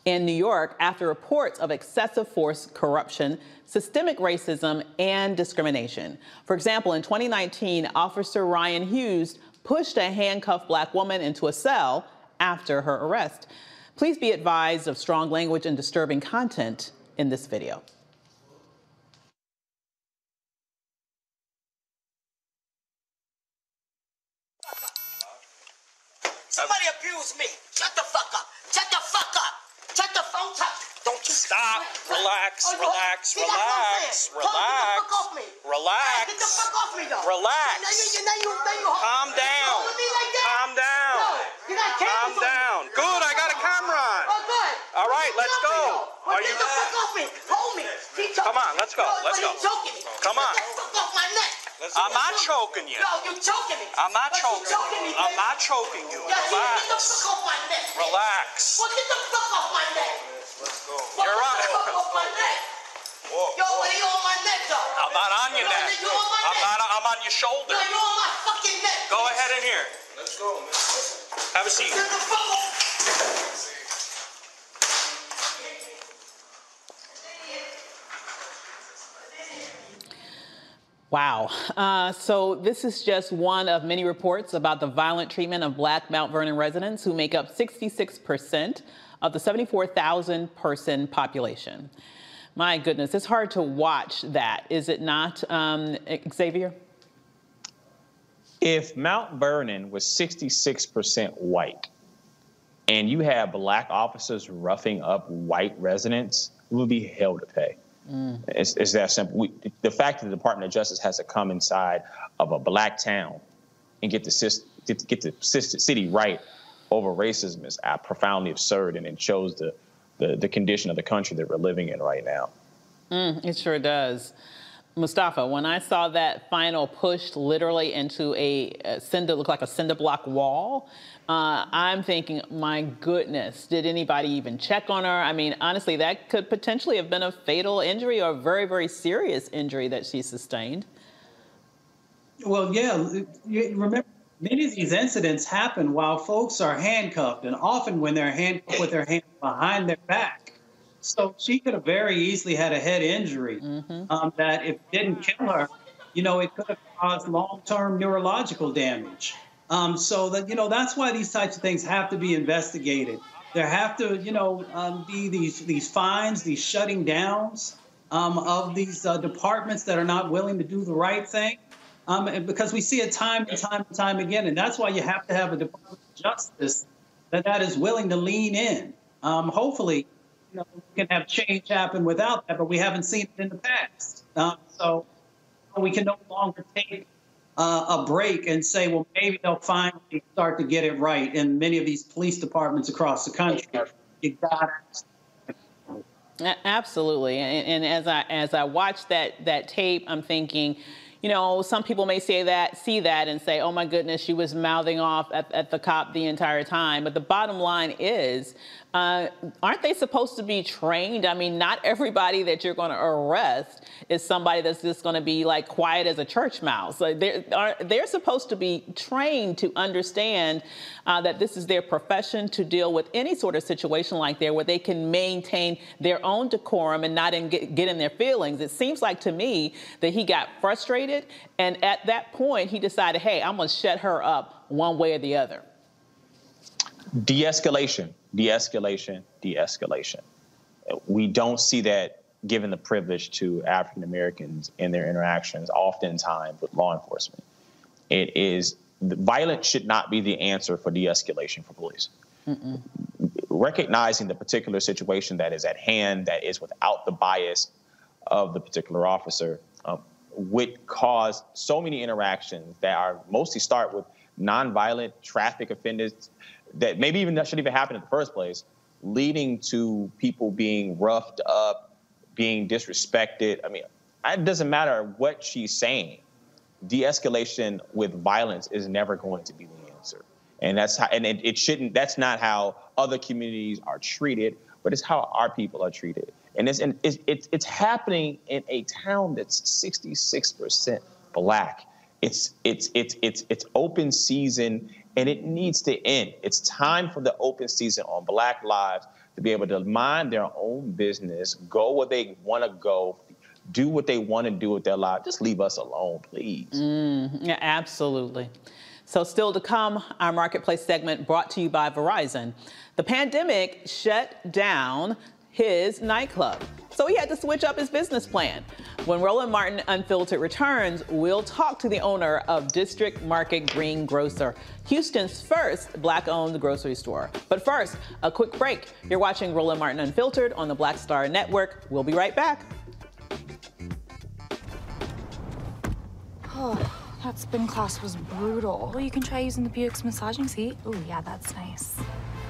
in New York after reports of excessive force corruption, systemic racism, and discrimination. For example, in 2019, Officer Ryan Hughes pushed a handcuffed black woman into a cell after her arrest. Please be advised of strong language and disturbing content in this video. Somebody abused me. Shut the fuck up. Shut the fuck up. Shut the phone up. Don't you stop. Relax, oh, relax, relax, relax. Get the fuck off me. Relax. Get the fuck off me, though. Relax. Calm down. Calm down. No, you got Calm down. Good, I got a camera on. Oh. All right, let's go. Are you? Get the fuck off me. Hold me. Come on, let's go. Let's go. Come on. Get the fuck off my neck. I'm not choking you. No, you're choking me. I'm not choking you. I'm not choking you. Relax. Get the fuck off my neck. Relax. Well, get the fuck off my neck. Let's go. You're get on. off my neck. Whoa, Yo, what are you on my neck, though? I'm not on your You're neck. You're on my I'm neck. not. I'm on your shoulder. No, you're on my fucking neck. Go ahead in here. Let's go, man. Have a seat. Get the fuck off. Wow. Uh, so, this is just one of many reports about the violent treatment of black Mount Vernon residents who make up 66% of the 74,000 person population. My goodness, it's hard to watch that, is it not, um, Xavier? If Mount Vernon was 66% white and you have black officers roughing up white residents, it would be hell to pay. Mm. It's, it's, that simple. We, the fact that the Department of Justice has to come inside of a black town and get the, get, get the city right over racism is uh, profoundly absurd, and it shows the, the, the condition of the country that we're living in right now. Mm, it sure does. Mustafa, when I saw that final pushed literally into a, a cinder, look like a cinder block wall, uh, I'm thinking, my goodness, did anybody even check on her? I mean, honestly, that could potentially have been a fatal injury or a very, very serious injury that she sustained. Well, yeah, remember, many of these incidents happen while folks are handcuffed, and often when they're handcuffed with their hands behind their back. So she could have very easily had a head injury mm-hmm. um, that, if it didn't kill her, you know, it could have caused long-term neurological damage. Um, so that you know, that's why these types of things have to be investigated. There have to, you know, um, be these these fines, these shutting downs um, of these uh, departments that are not willing to do the right thing. Um, because we see it time and time and time again, and that's why you have to have a Department of Justice that that is willing to lean in. Um, hopefully, you know, we can have change happen without that, but we haven't seen it in the past. Um, so we can no longer take uh, a break and say, well, maybe they'll finally start to get it right. In many of these police departments across the country, you got Absolutely, and, and as I as I watch that that tape, I'm thinking you know, some people may say that, see that, and say, oh my goodness, she was mouthing off at, at the cop the entire time. But the bottom line is, uh, aren't they supposed to be trained? I mean, not everybody that you're going to arrest is somebody that's just going to be like quiet as a church mouse. So they're, are, they're supposed to be trained to understand uh, that this is their profession to deal with any sort of situation like there where they can maintain their own decorum and not in, get, get in their feelings. It seems like to me that he got frustrated, and at that point, he decided, hey, I'm going to shut her up one way or the other. De escalation de-escalation, de-escalation. We don't see that given the privilege to African Americans in their interactions, oftentimes with law enforcement. It is violence should not be the answer for de-escalation for police. Mm-mm. Recognizing the particular situation that is at hand, that is without the bias of the particular officer, um, would cause so many interactions that are mostly start with nonviolent traffic offenders that maybe even that shouldn't even happen in the first place, leading to people being roughed up, being disrespected. I mean, it doesn't matter what she's saying. De-escalation with violence is never going to be the answer, and that's how. And it, it shouldn't. That's not how other communities are treated, but it's how our people are treated. And it's and it's, it's, happening in a town that's 66% black. It's it's it's it's it's open season and it needs to end. It's time for the open season on Black Lives to be able to mind their own business, go where they want to go, do what they want to do with their lives. Just leave us alone, please. Mm, yeah, absolutely. So, still to come, our marketplace segment brought to you by Verizon. The pandemic shut down his nightclub. So he had to switch up his business plan. When Roland Martin Unfiltered returns, we'll talk to the owner of District Market Green Grocer, Houston's first black owned grocery store. But first, a quick break. You're watching Roland Martin Unfiltered on the Black Star Network. We'll be right back. Oh, that spin class was brutal. Well, you can try using the Buick's massaging seat. Oh, yeah, that's nice.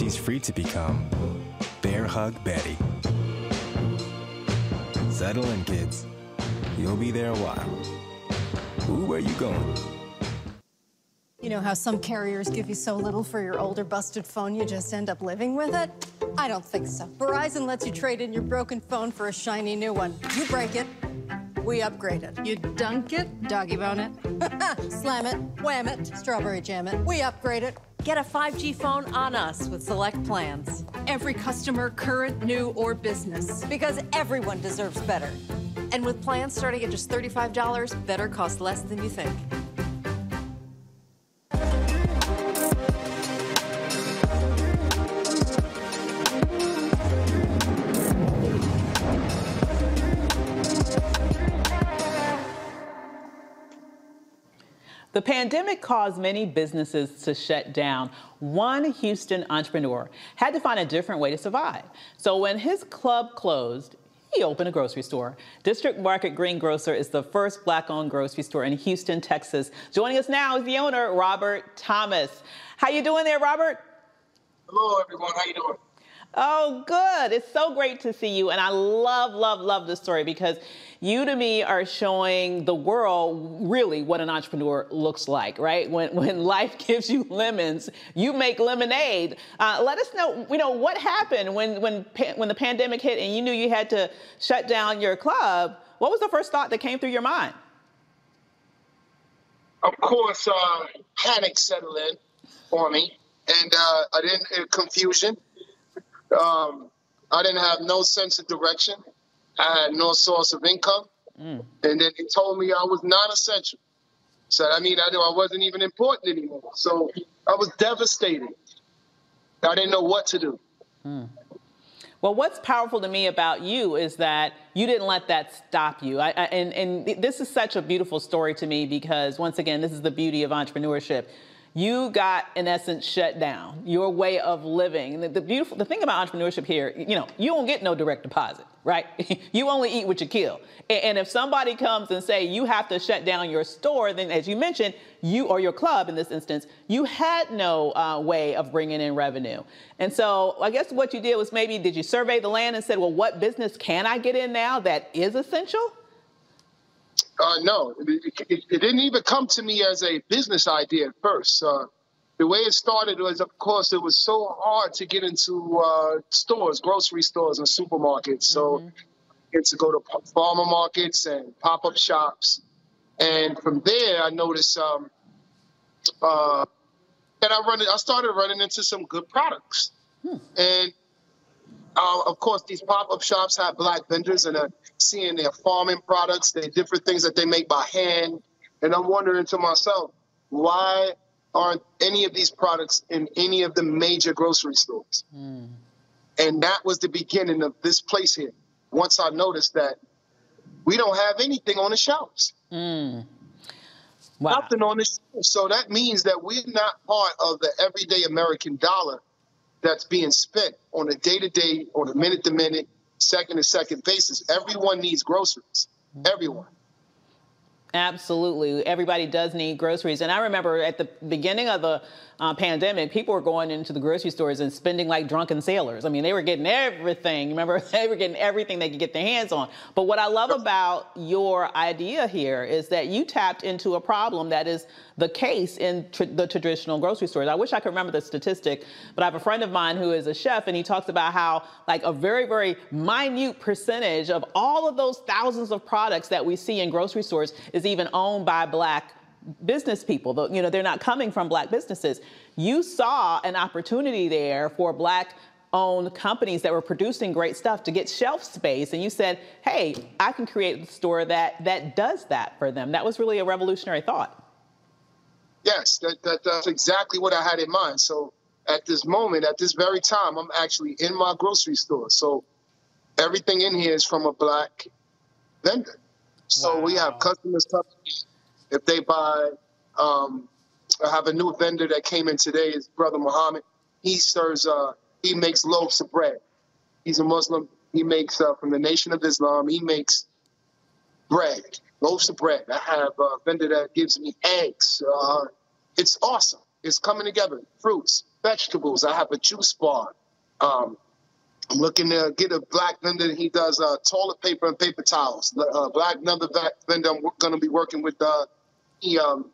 she's free to become Bear Hug Betty. Settle in, kids. You'll be there a while. Ooh, where you going? You know how some carriers give you so little for your older busted phone you just end up living with it? I don't think so. Verizon lets you trade in your broken phone for a shiny new one. You break it, we upgrade it. You dunk it, doggy bone it, slam it, wham it, strawberry jam it. We upgrade it. Get a 5G phone on us with select plans. Every customer, current, new, or business. Because everyone deserves better. And with plans starting at just $35, better costs less than you think. The pandemic caused many businesses to shut down. One Houston entrepreneur had to find a different way to survive. So when his club closed, he opened a grocery store. District Market Greengrocer is the first black-owned grocery store in Houston, Texas. Joining us now is the owner, Robert Thomas. How you doing there, Robert? Hello, everyone. How you doing? Oh, good. It's so great to see you. And I love, love, love this story because you to me are showing the world really what an entrepreneur looks like, right? When, when life gives you lemons, you make lemonade. Uh, let us know, you know, what happened when, when, when the pandemic hit and you knew you had to shut down your club. What was the first thought that came through your mind? Of course, uh, panic settled in for me, and uh, I didn't uh, confusion. Um, I didn't have no sense of direction. I had no source of income. Mm. And then they told me I was non-essential. So I mean, I knew I wasn't even important anymore. So I was devastated. I didn't know what to do. Mm. Well, what's powerful to me about you is that you didn't let that stop you. I, I, and, and this is such a beautiful story to me because, once again, this is the beauty of entrepreneurship you got in essence shut down. Your way of living. The, the, beautiful the thing about entrepreneurship here you know you don't get no direct deposit right? You only eat what you kill. And, and, if somebody comes and say you have to shut down your store then as you mentioned you or your club in this instance you had no uh, way of bringing in revenue. And so i guess what you did was maybe did you survey the land and said well what business can i get in now that is essential uh, no, it, it, it, didn't even come to me as a business idea at first. Uh, the way it started was, of course, it was so hard to get into uh, stores, grocery stores, and supermarkets. So, mm-hmm. to go to farmer markets and pop up shops, and from there, I noticed um, uh, that I run. I started running into some good products, hmm. and uh, of course, these pop up shops have black vendors, and uh, seeing their farming products, their different things that they make by hand. And I'm wondering to myself, why aren't any of these products in any of the major grocery stores? Mm. And that was the beginning of this place here. Once I noticed that we don't have anything on the shelves. Mm. Wow. Nothing on the shelves. So that means that we're not part of the everyday American dollar that's being spent on a day to day, on a minute to minute, second to second basis. Everyone needs groceries. Everyone. Absolutely. Everybody does need groceries. And I remember at the beginning of the uh, pandemic, people were going into the grocery stores and spending like drunken sailors. I mean, they were getting everything. Remember, they were getting everything they could get their hands on. But what I love about your idea here is that you tapped into a problem that is the case in tr- the traditional grocery stores. I wish I could remember the statistic, but I have a friend of mine who is a chef, and he talks about how like a very, very minute percentage of all of those thousands of products that we see in grocery stores is even owned by black business people. You know, they're not coming from black businesses. You saw an opportunity there for black owned companies that were producing great stuff to get shelf space and you said hey i can create a store that that does that for them that was really a revolutionary thought yes that, that, that's exactly what i had in mind so at this moment at this very time i'm actually in my grocery store so everything in here is from a black vendor so wow. we have customers coming if they buy, um, I have a new vendor that came in today. His brother Muhammad. He serves. Uh, he makes loaves of bread. He's a Muslim. He makes uh, from the Nation of Islam. He makes bread, loaves of bread. I have a vendor that gives me eggs. Uh, it's awesome. It's coming together. Fruits, vegetables. I have a juice bar. Um, I'm looking to get a black vendor. He does uh, toilet paper and paper towels. Uh, black another vendor. I'm going to be working with uh, he um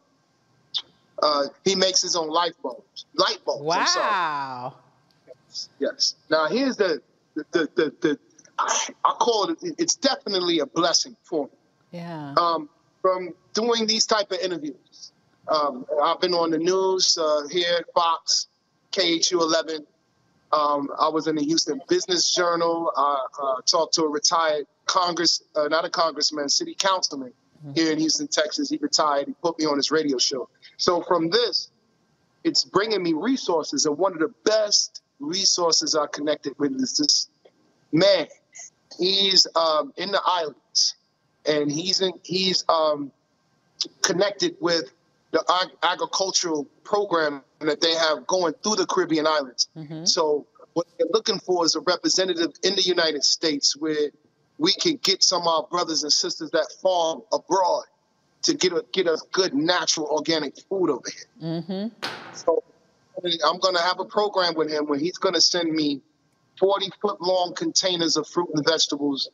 uh, he makes his own light bulbs. Light bulbs. Wow. Yes, yes. Now here's the the the, the, the I, I, call it. It's definitely a blessing for me. Yeah. Um, from doing these type of interviews, um, I've been on the news uh, here at Fox, KHOU 11. Um, I was in the Houston Business Journal. I uh, talked to a retired Congress, uh, not a congressman, city councilman here in Houston, Texas. He retired. He put me on his radio show. So from this, it's bringing me resources. And one of the best resources I connected with is this man. He's um, in the islands, and he's in, he's um, connected with the ag- agricultural program that they have going through the Caribbean islands. So what they're looking for is a representative in the United States where we can get some of our brothers and sisters that farm abroad to get a, get us good natural organic food over here. Mm-hmm. So I'm going to have a program with him where he's going to send me 40 foot long containers of fruit and vegetables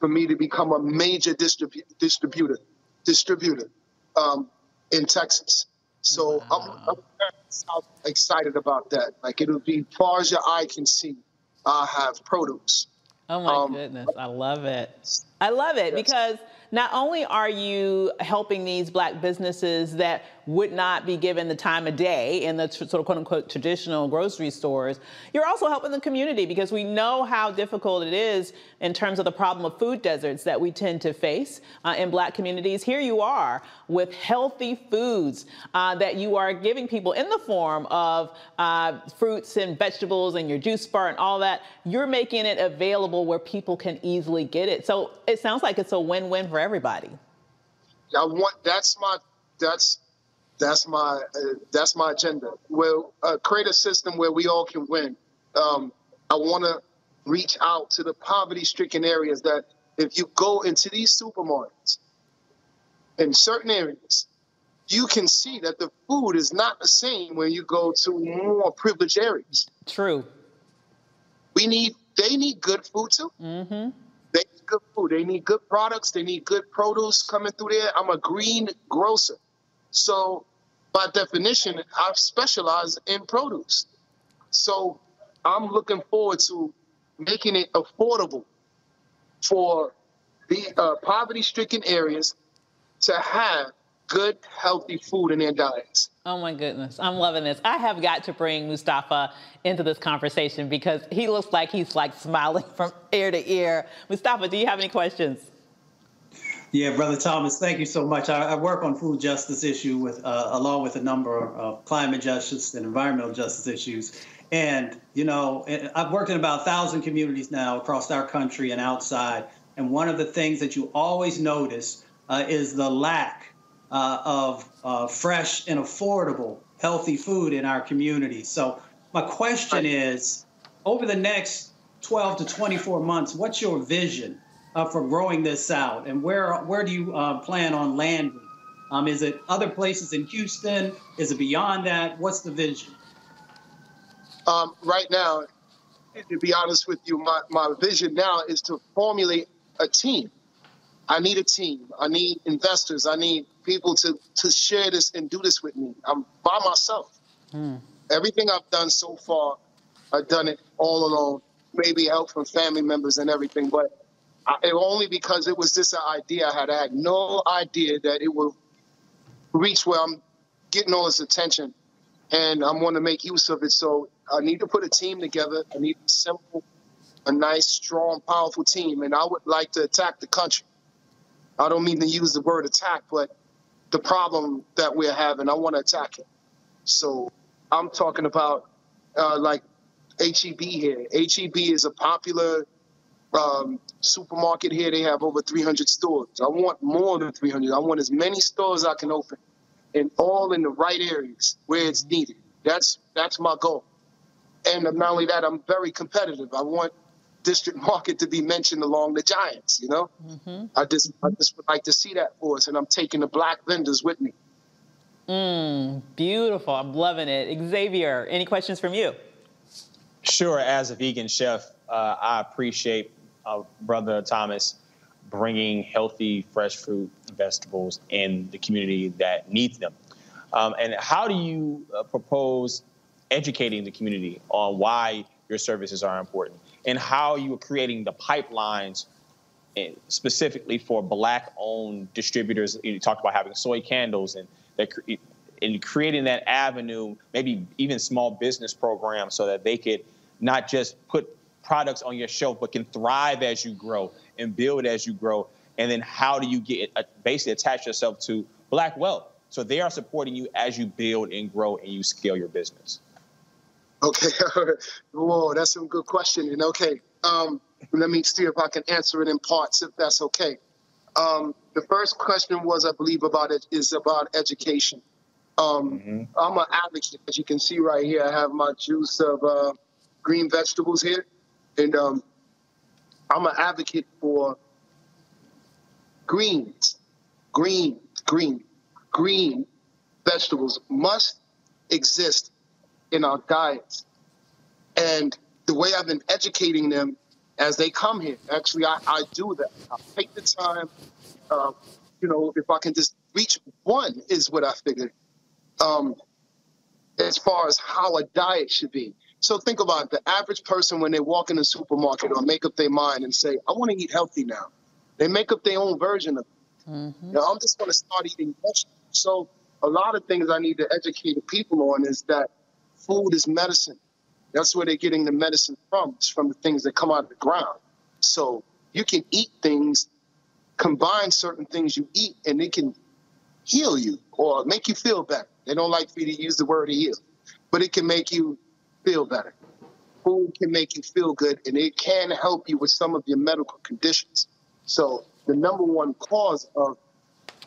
for me to become a major distribu- distributor distributor um, in Texas. So I'm, I'm excited about that. Like it'll be far as your eye can see. I have produce. Oh my Um, goodness, I love it. I love it because not only are you helping these black businesses that would not be given the time of day in the sort of quote unquote traditional grocery stores, you're also helping the community because we know how difficult it is in terms of the problem of food deserts that we tend to face uh, in black communities. Here you are with healthy foods uh, that you are giving people in the form of uh, fruits and vegetables and your juice bar and all that. You're making it available where people can easily get it. So it sounds like it's a win-win for everybody. I want that's my that's that's my uh, that's my agenda. Well, uh, create a system where we all can win. Um, I want to reach out to the poverty-stricken areas that if you go into these supermarkets in certain areas, you can see that the food is not the same when you go to more privileged areas. True. We need they need good food too. Mm-hmm. They need good food. They need good products. They need good produce coming through there. I'm a green grocer. So by definition, I specialize in produce. So I'm looking forward to making it affordable for the uh, poverty-stricken areas to have good, healthy food in their diets. Oh my goodness, I'm loving this. I have got to bring Mustafa into this conversation because he looks like he's like smiling from ear to ear. Mustafa, do you have any questions? Yeah, Brother Thomas, thank you so much. I, I work on food justice issue with, uh, along with a number of climate justice and environmental justice issues. And, you know, I've worked in about a thousand communities now across our country and outside. And one of the things that you always notice uh, is the lack uh, of uh, fresh and affordable, healthy food in our communities. So my question is, over the next 12 to 24 months, what's your vision uh, for growing this out, and where where do you uh, plan on landing? Um, is it other places in Houston? Is it beyond that? What's the vision? Um, right now, to be honest with you, my, my vision now is to formulate a team. I need a team. I need investors. I need people to, to share this and do this with me. I'm by myself. Everything I've done so far, I've done it all alone. Maybe help from family members and everything, but I, it only because it was just an idea I had. I had no idea that it would reach where I'm getting all this attention, and I'm going to make use of it. So I need to put a team together. I need a simple, a nice, strong, powerful team, and I would like to attack the country. I don't mean to use the word attack, but the problem that we're having, I want to attack it. So I'm talking about uh, like HEB here. HEB is a popular um, supermarket here. They have over 300 stores. I want more than 300. I want as many stores I can open, and all in the right areas where it's needed. That's that's my goal. And not only that, I'm very competitive. I want district market to be mentioned along the giants. You know, Mm-hmm. I just I just would like to see that for us, and I'm taking the black vendors with me. Mm, beautiful. I'm loving it. Xavier, any questions from you? Sure. As a vegan chef, uh, I appreciate uh, Brother Thomas bringing healthy, fresh fruit and vegetables in the community that needs them. Um, and how do you uh, propose educating the community on why your services are important and how you are creating the pipelines specifically for black-owned distributors? You talked about having soy candles and that and creating that avenue, maybe even small business programs, so that they could not just put products on your shelf, but can thrive as you grow and build as you grow. And then how do you get uh, basically attach yourself to Black wealth? So they are supporting you as you build and grow and you scale your business. Okay. Whoa, that's some good question. And okay, um, let me see if I can answer it in parts, if that's okay. Um, the first question was, I believe, about it is about education. Um, I'm an advocate. As you can see right here, I have my juice of uh, green vegetables here. And um, I'm an advocate for greens, green, green, green vegetables must exist in our diets. And the way I've been educating them as they come here, actually, I, I do that. I take the time. Uh, you know, if I can just reach one, is what I figured. Um, as far as how a diet should be. So think about it. the average person when they walk in the supermarket or make up their mind and say, I want to eat healthy now. They make up their own version of it. Mm-hmm. You know, I'm just going to start eating vegetables. So a lot of things I need to educate the people on is that food is medicine. That's where they're getting the medicine from. It's from the things that come out of the ground. So you can eat things, combine certain things you eat, and it can heal you or make you feel better. They don't like for you to use the word heal, but it can make you feel better. Food can make you feel good, and it can help you with some of your medical conditions. So the number one cause of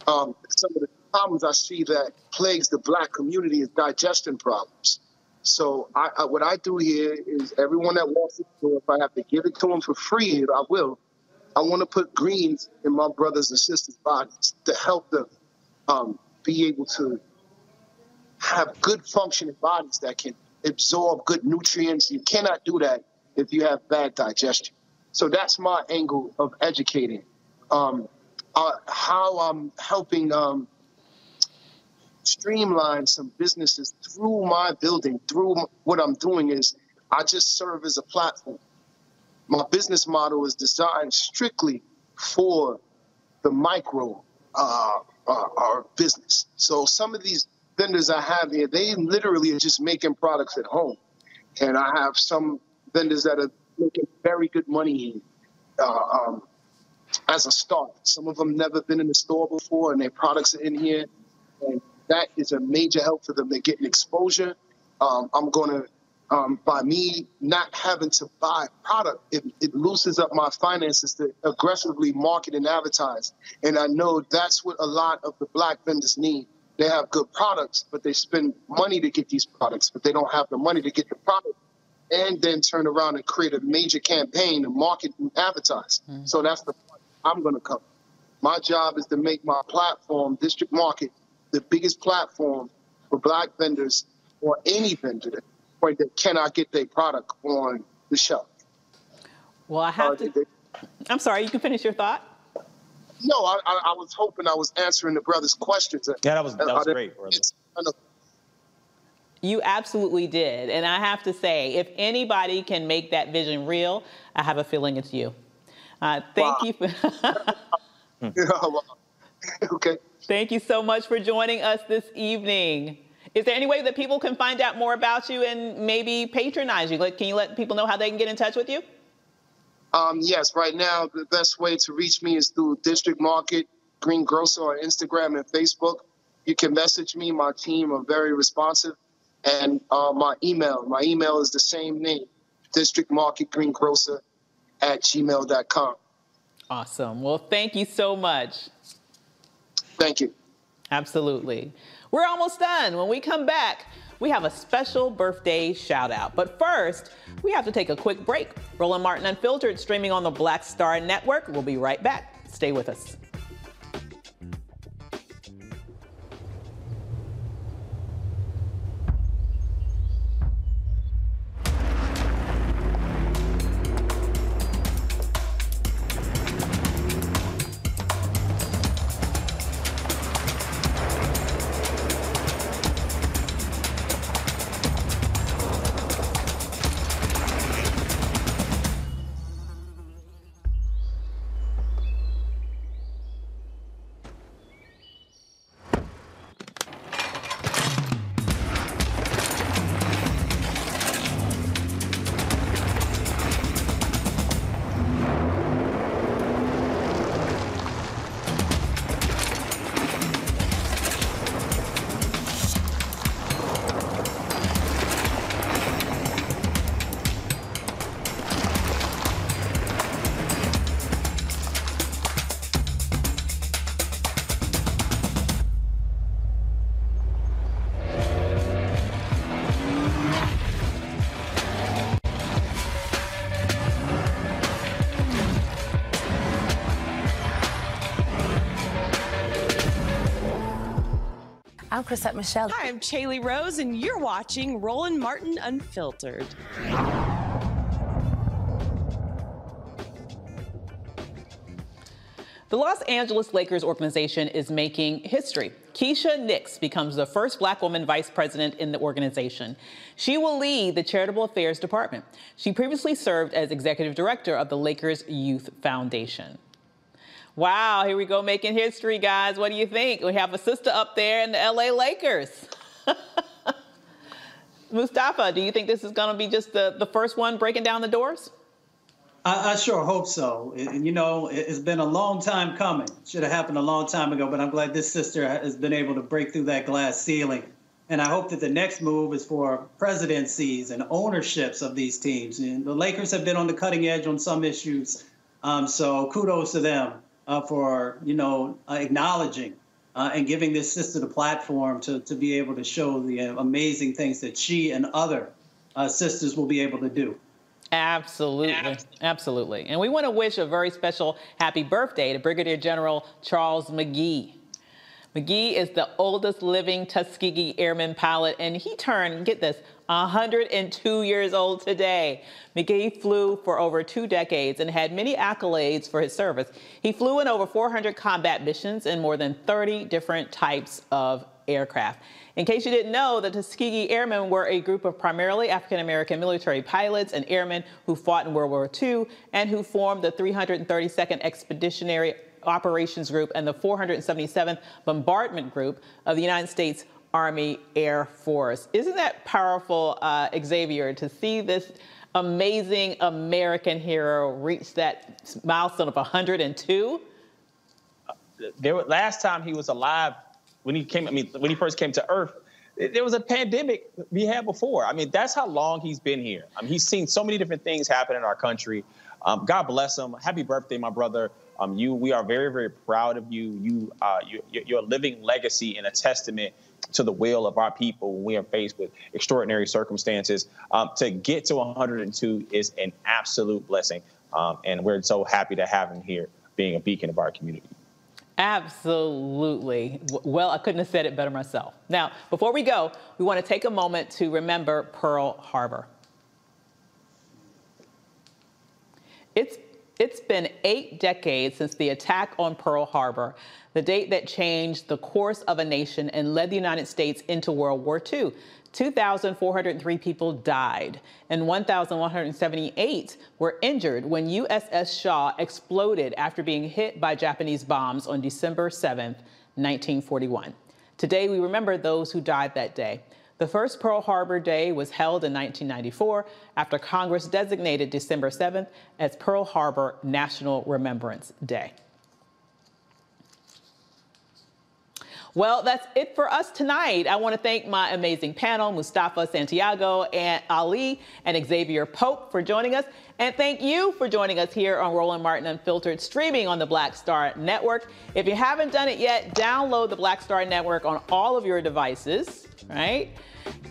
um, some of the problems I see that plagues the black community is digestion problems. So I, I, what I do here is everyone that walks the if I have to give it to them for free, I will. I want to put greens in my brothers and sisters' bodies to help them um, be able to have good functioning bodies that can absorb good nutrients. You cannot do that if you have bad digestion. So that's my angle of educating. Um, uh, how I'm helping um, streamline some businesses through my building, through what I'm doing is I just serve as a platform. My business model is designed strictly for the micro uh, uh, our business. So some of these vendors I have here, they literally are just making products at home. And I have some vendors that are making very good money uh, um, as a start. Some of them never been in the store before, and their products are in here. And that is a major help for them. They're getting exposure. Um, I'm going to, um, by me not having to buy product, it, it loosens up my finances to aggressively market and advertise. And I know that's what a lot of the black vendors need. They have good products, but they spend money to get these products, but they don't have the money to get the product and then turn around and create a major campaign to market and advertise. Mm-hmm. So that's the part I'm going to cover. My job is to make my platform, District Market, the biggest platform for black vendors or any vendor that, that cannot get their product on the shelf. Well, I have to. I'm sorry. You can finish your thought. No, I, I, I was hoping I was answering the brother's questions. Yeah, that was that was great, brother. You absolutely did. And I have to say, if anybody can make that vision real, I have a feeling it's you. Uh, thank wow. you. For okay. Thank you so much for joining us this evening. Is there any way that people can find out more about you and maybe patronize you? Like, can you let people know how they can get in touch with you? Um, yes, right now the best way to reach me is through District Market Green Grocer on Instagram and Facebook. You can message me. My team are very responsive. And uh, my email, my email is the same name, District Market Green Grocer at gmail.com. Awesome. Well, thank you so much. Thank you. Absolutely. We're almost done. When we come back, we have a special birthday shout out. But first, we have to take a quick break. Roland Martin Unfiltered streaming on the Black Star Network. We'll be right back. Stay with us. I'm Chrisette Michele. Hi, I'm Chaley Rose, and you're watching Roland Martin Unfiltered. The Los Angeles Lakers organization is making history. Keisha Nix becomes the first black woman vice president in the organization. She will lead the charitable affairs department. She previously served as executive director of the Lakers Youth Foundation. Wow, here we go making history, guys. What do you think? We have a sister up there in the LA Lakers. Mustafa, do you think this is going to be just the, the first one breaking down the doors? I, I sure hope so. It, you know, it, has been a long time coming. It Should have happened a long time ago, but I'm glad this sister has been able to break through that glass ceiling. And I hope that the next move is for presidencies and ownerships of these teams. And the Lakers have been on the cutting edge on some issues, um, so kudos to them uh, for you know uh, acknowledging uh, and giving this sister the platform to to be able to show the amazing things that she and other uh, sisters will be able to do. Absolutely. Absolutely. And we want to wish a very special happy birthday to Brigadier General Charles McGee. McGee is the oldest living Tuskegee Airman pilot, and he turned, get this, 102 years old today. McGee flew for over two decades and had many accolades for his service. He flew in over 400 combat missions in more than 30 different types of aircraft. In case you didn't know, the Tuskegee Airmen were a group of primarily African American military pilots and airmen who fought in World War II and who formed the 332nd Expeditionary Operations Group and the 477th Bombardment Group of the United States Army Air Force. Isn't that powerful, uh, Xavier, to see this amazing American hero reach that milestone of 102? There, were, last time he was alive, when he came, I mean, when he first came to Earth, there was a pandemic we had before. I mean, that's how long he's been here. I mean, he's seen so many different things happen in our country. Um, God bless him. Happy birthday, my brother. Um, you, we are very, very proud of you. You, uh, you, you're a living legacy and a testament to the will of our people when we are faced with extraordinary circumstances. Um, to get to 102 is an absolute blessing, um, and we're so happy to have him here, being a beacon of our community. Absolutely. Well, I couldn't have said it better myself. Now, before we go, we want to take a moment to remember Pearl Harbor. It's, it's been eight decades since the attack on Pearl Harbor, the date that changed the course of a nation and led the United States into World War II. 2,403 people died and 1,178 were injured when USS Shaw exploded after being hit by Japanese bombs on December 7, 1941. Today, we remember those who died that day. The first Pearl Harbor Day was held in 1994 after Congress designated December 7th as Pearl Harbor National Remembrance Day. Well, that's it for us tonight. I want to thank my amazing panel, Mustafa Santiago and Ali and Xavier Pope for joining us. And thank you for joining us here on Roland Martin Unfiltered, streaming on the Black Star Network. If you haven't done it yet, download the Black Star Network on all of your devices, right?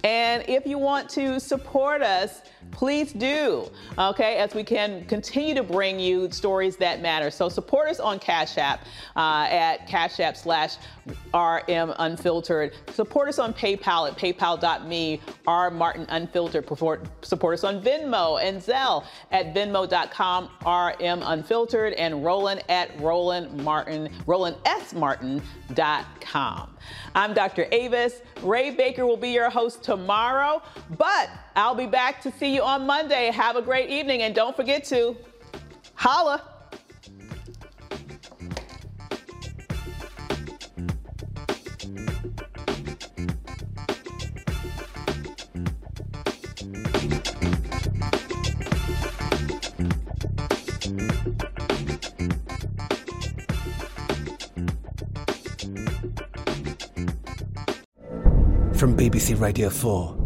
And if you want to support us, please do, okay, as we can continue to bring you stories that matter. So support us on Cash App uh, at Cash App slash RM Unfiltered. Support us on PayPal at paypal.me, R Martin Unfiltered. Support us on Venmo and Zelle at venmo.com, RM Unfiltered, and Roland at Roland Martin, RolandSMartin.com. I'm Dr. Avis. Ray Baker will be your host tomorrow, but I'll be back to see you on Monday. Have a great evening, and don't forget to holla. From BBC Radio 4,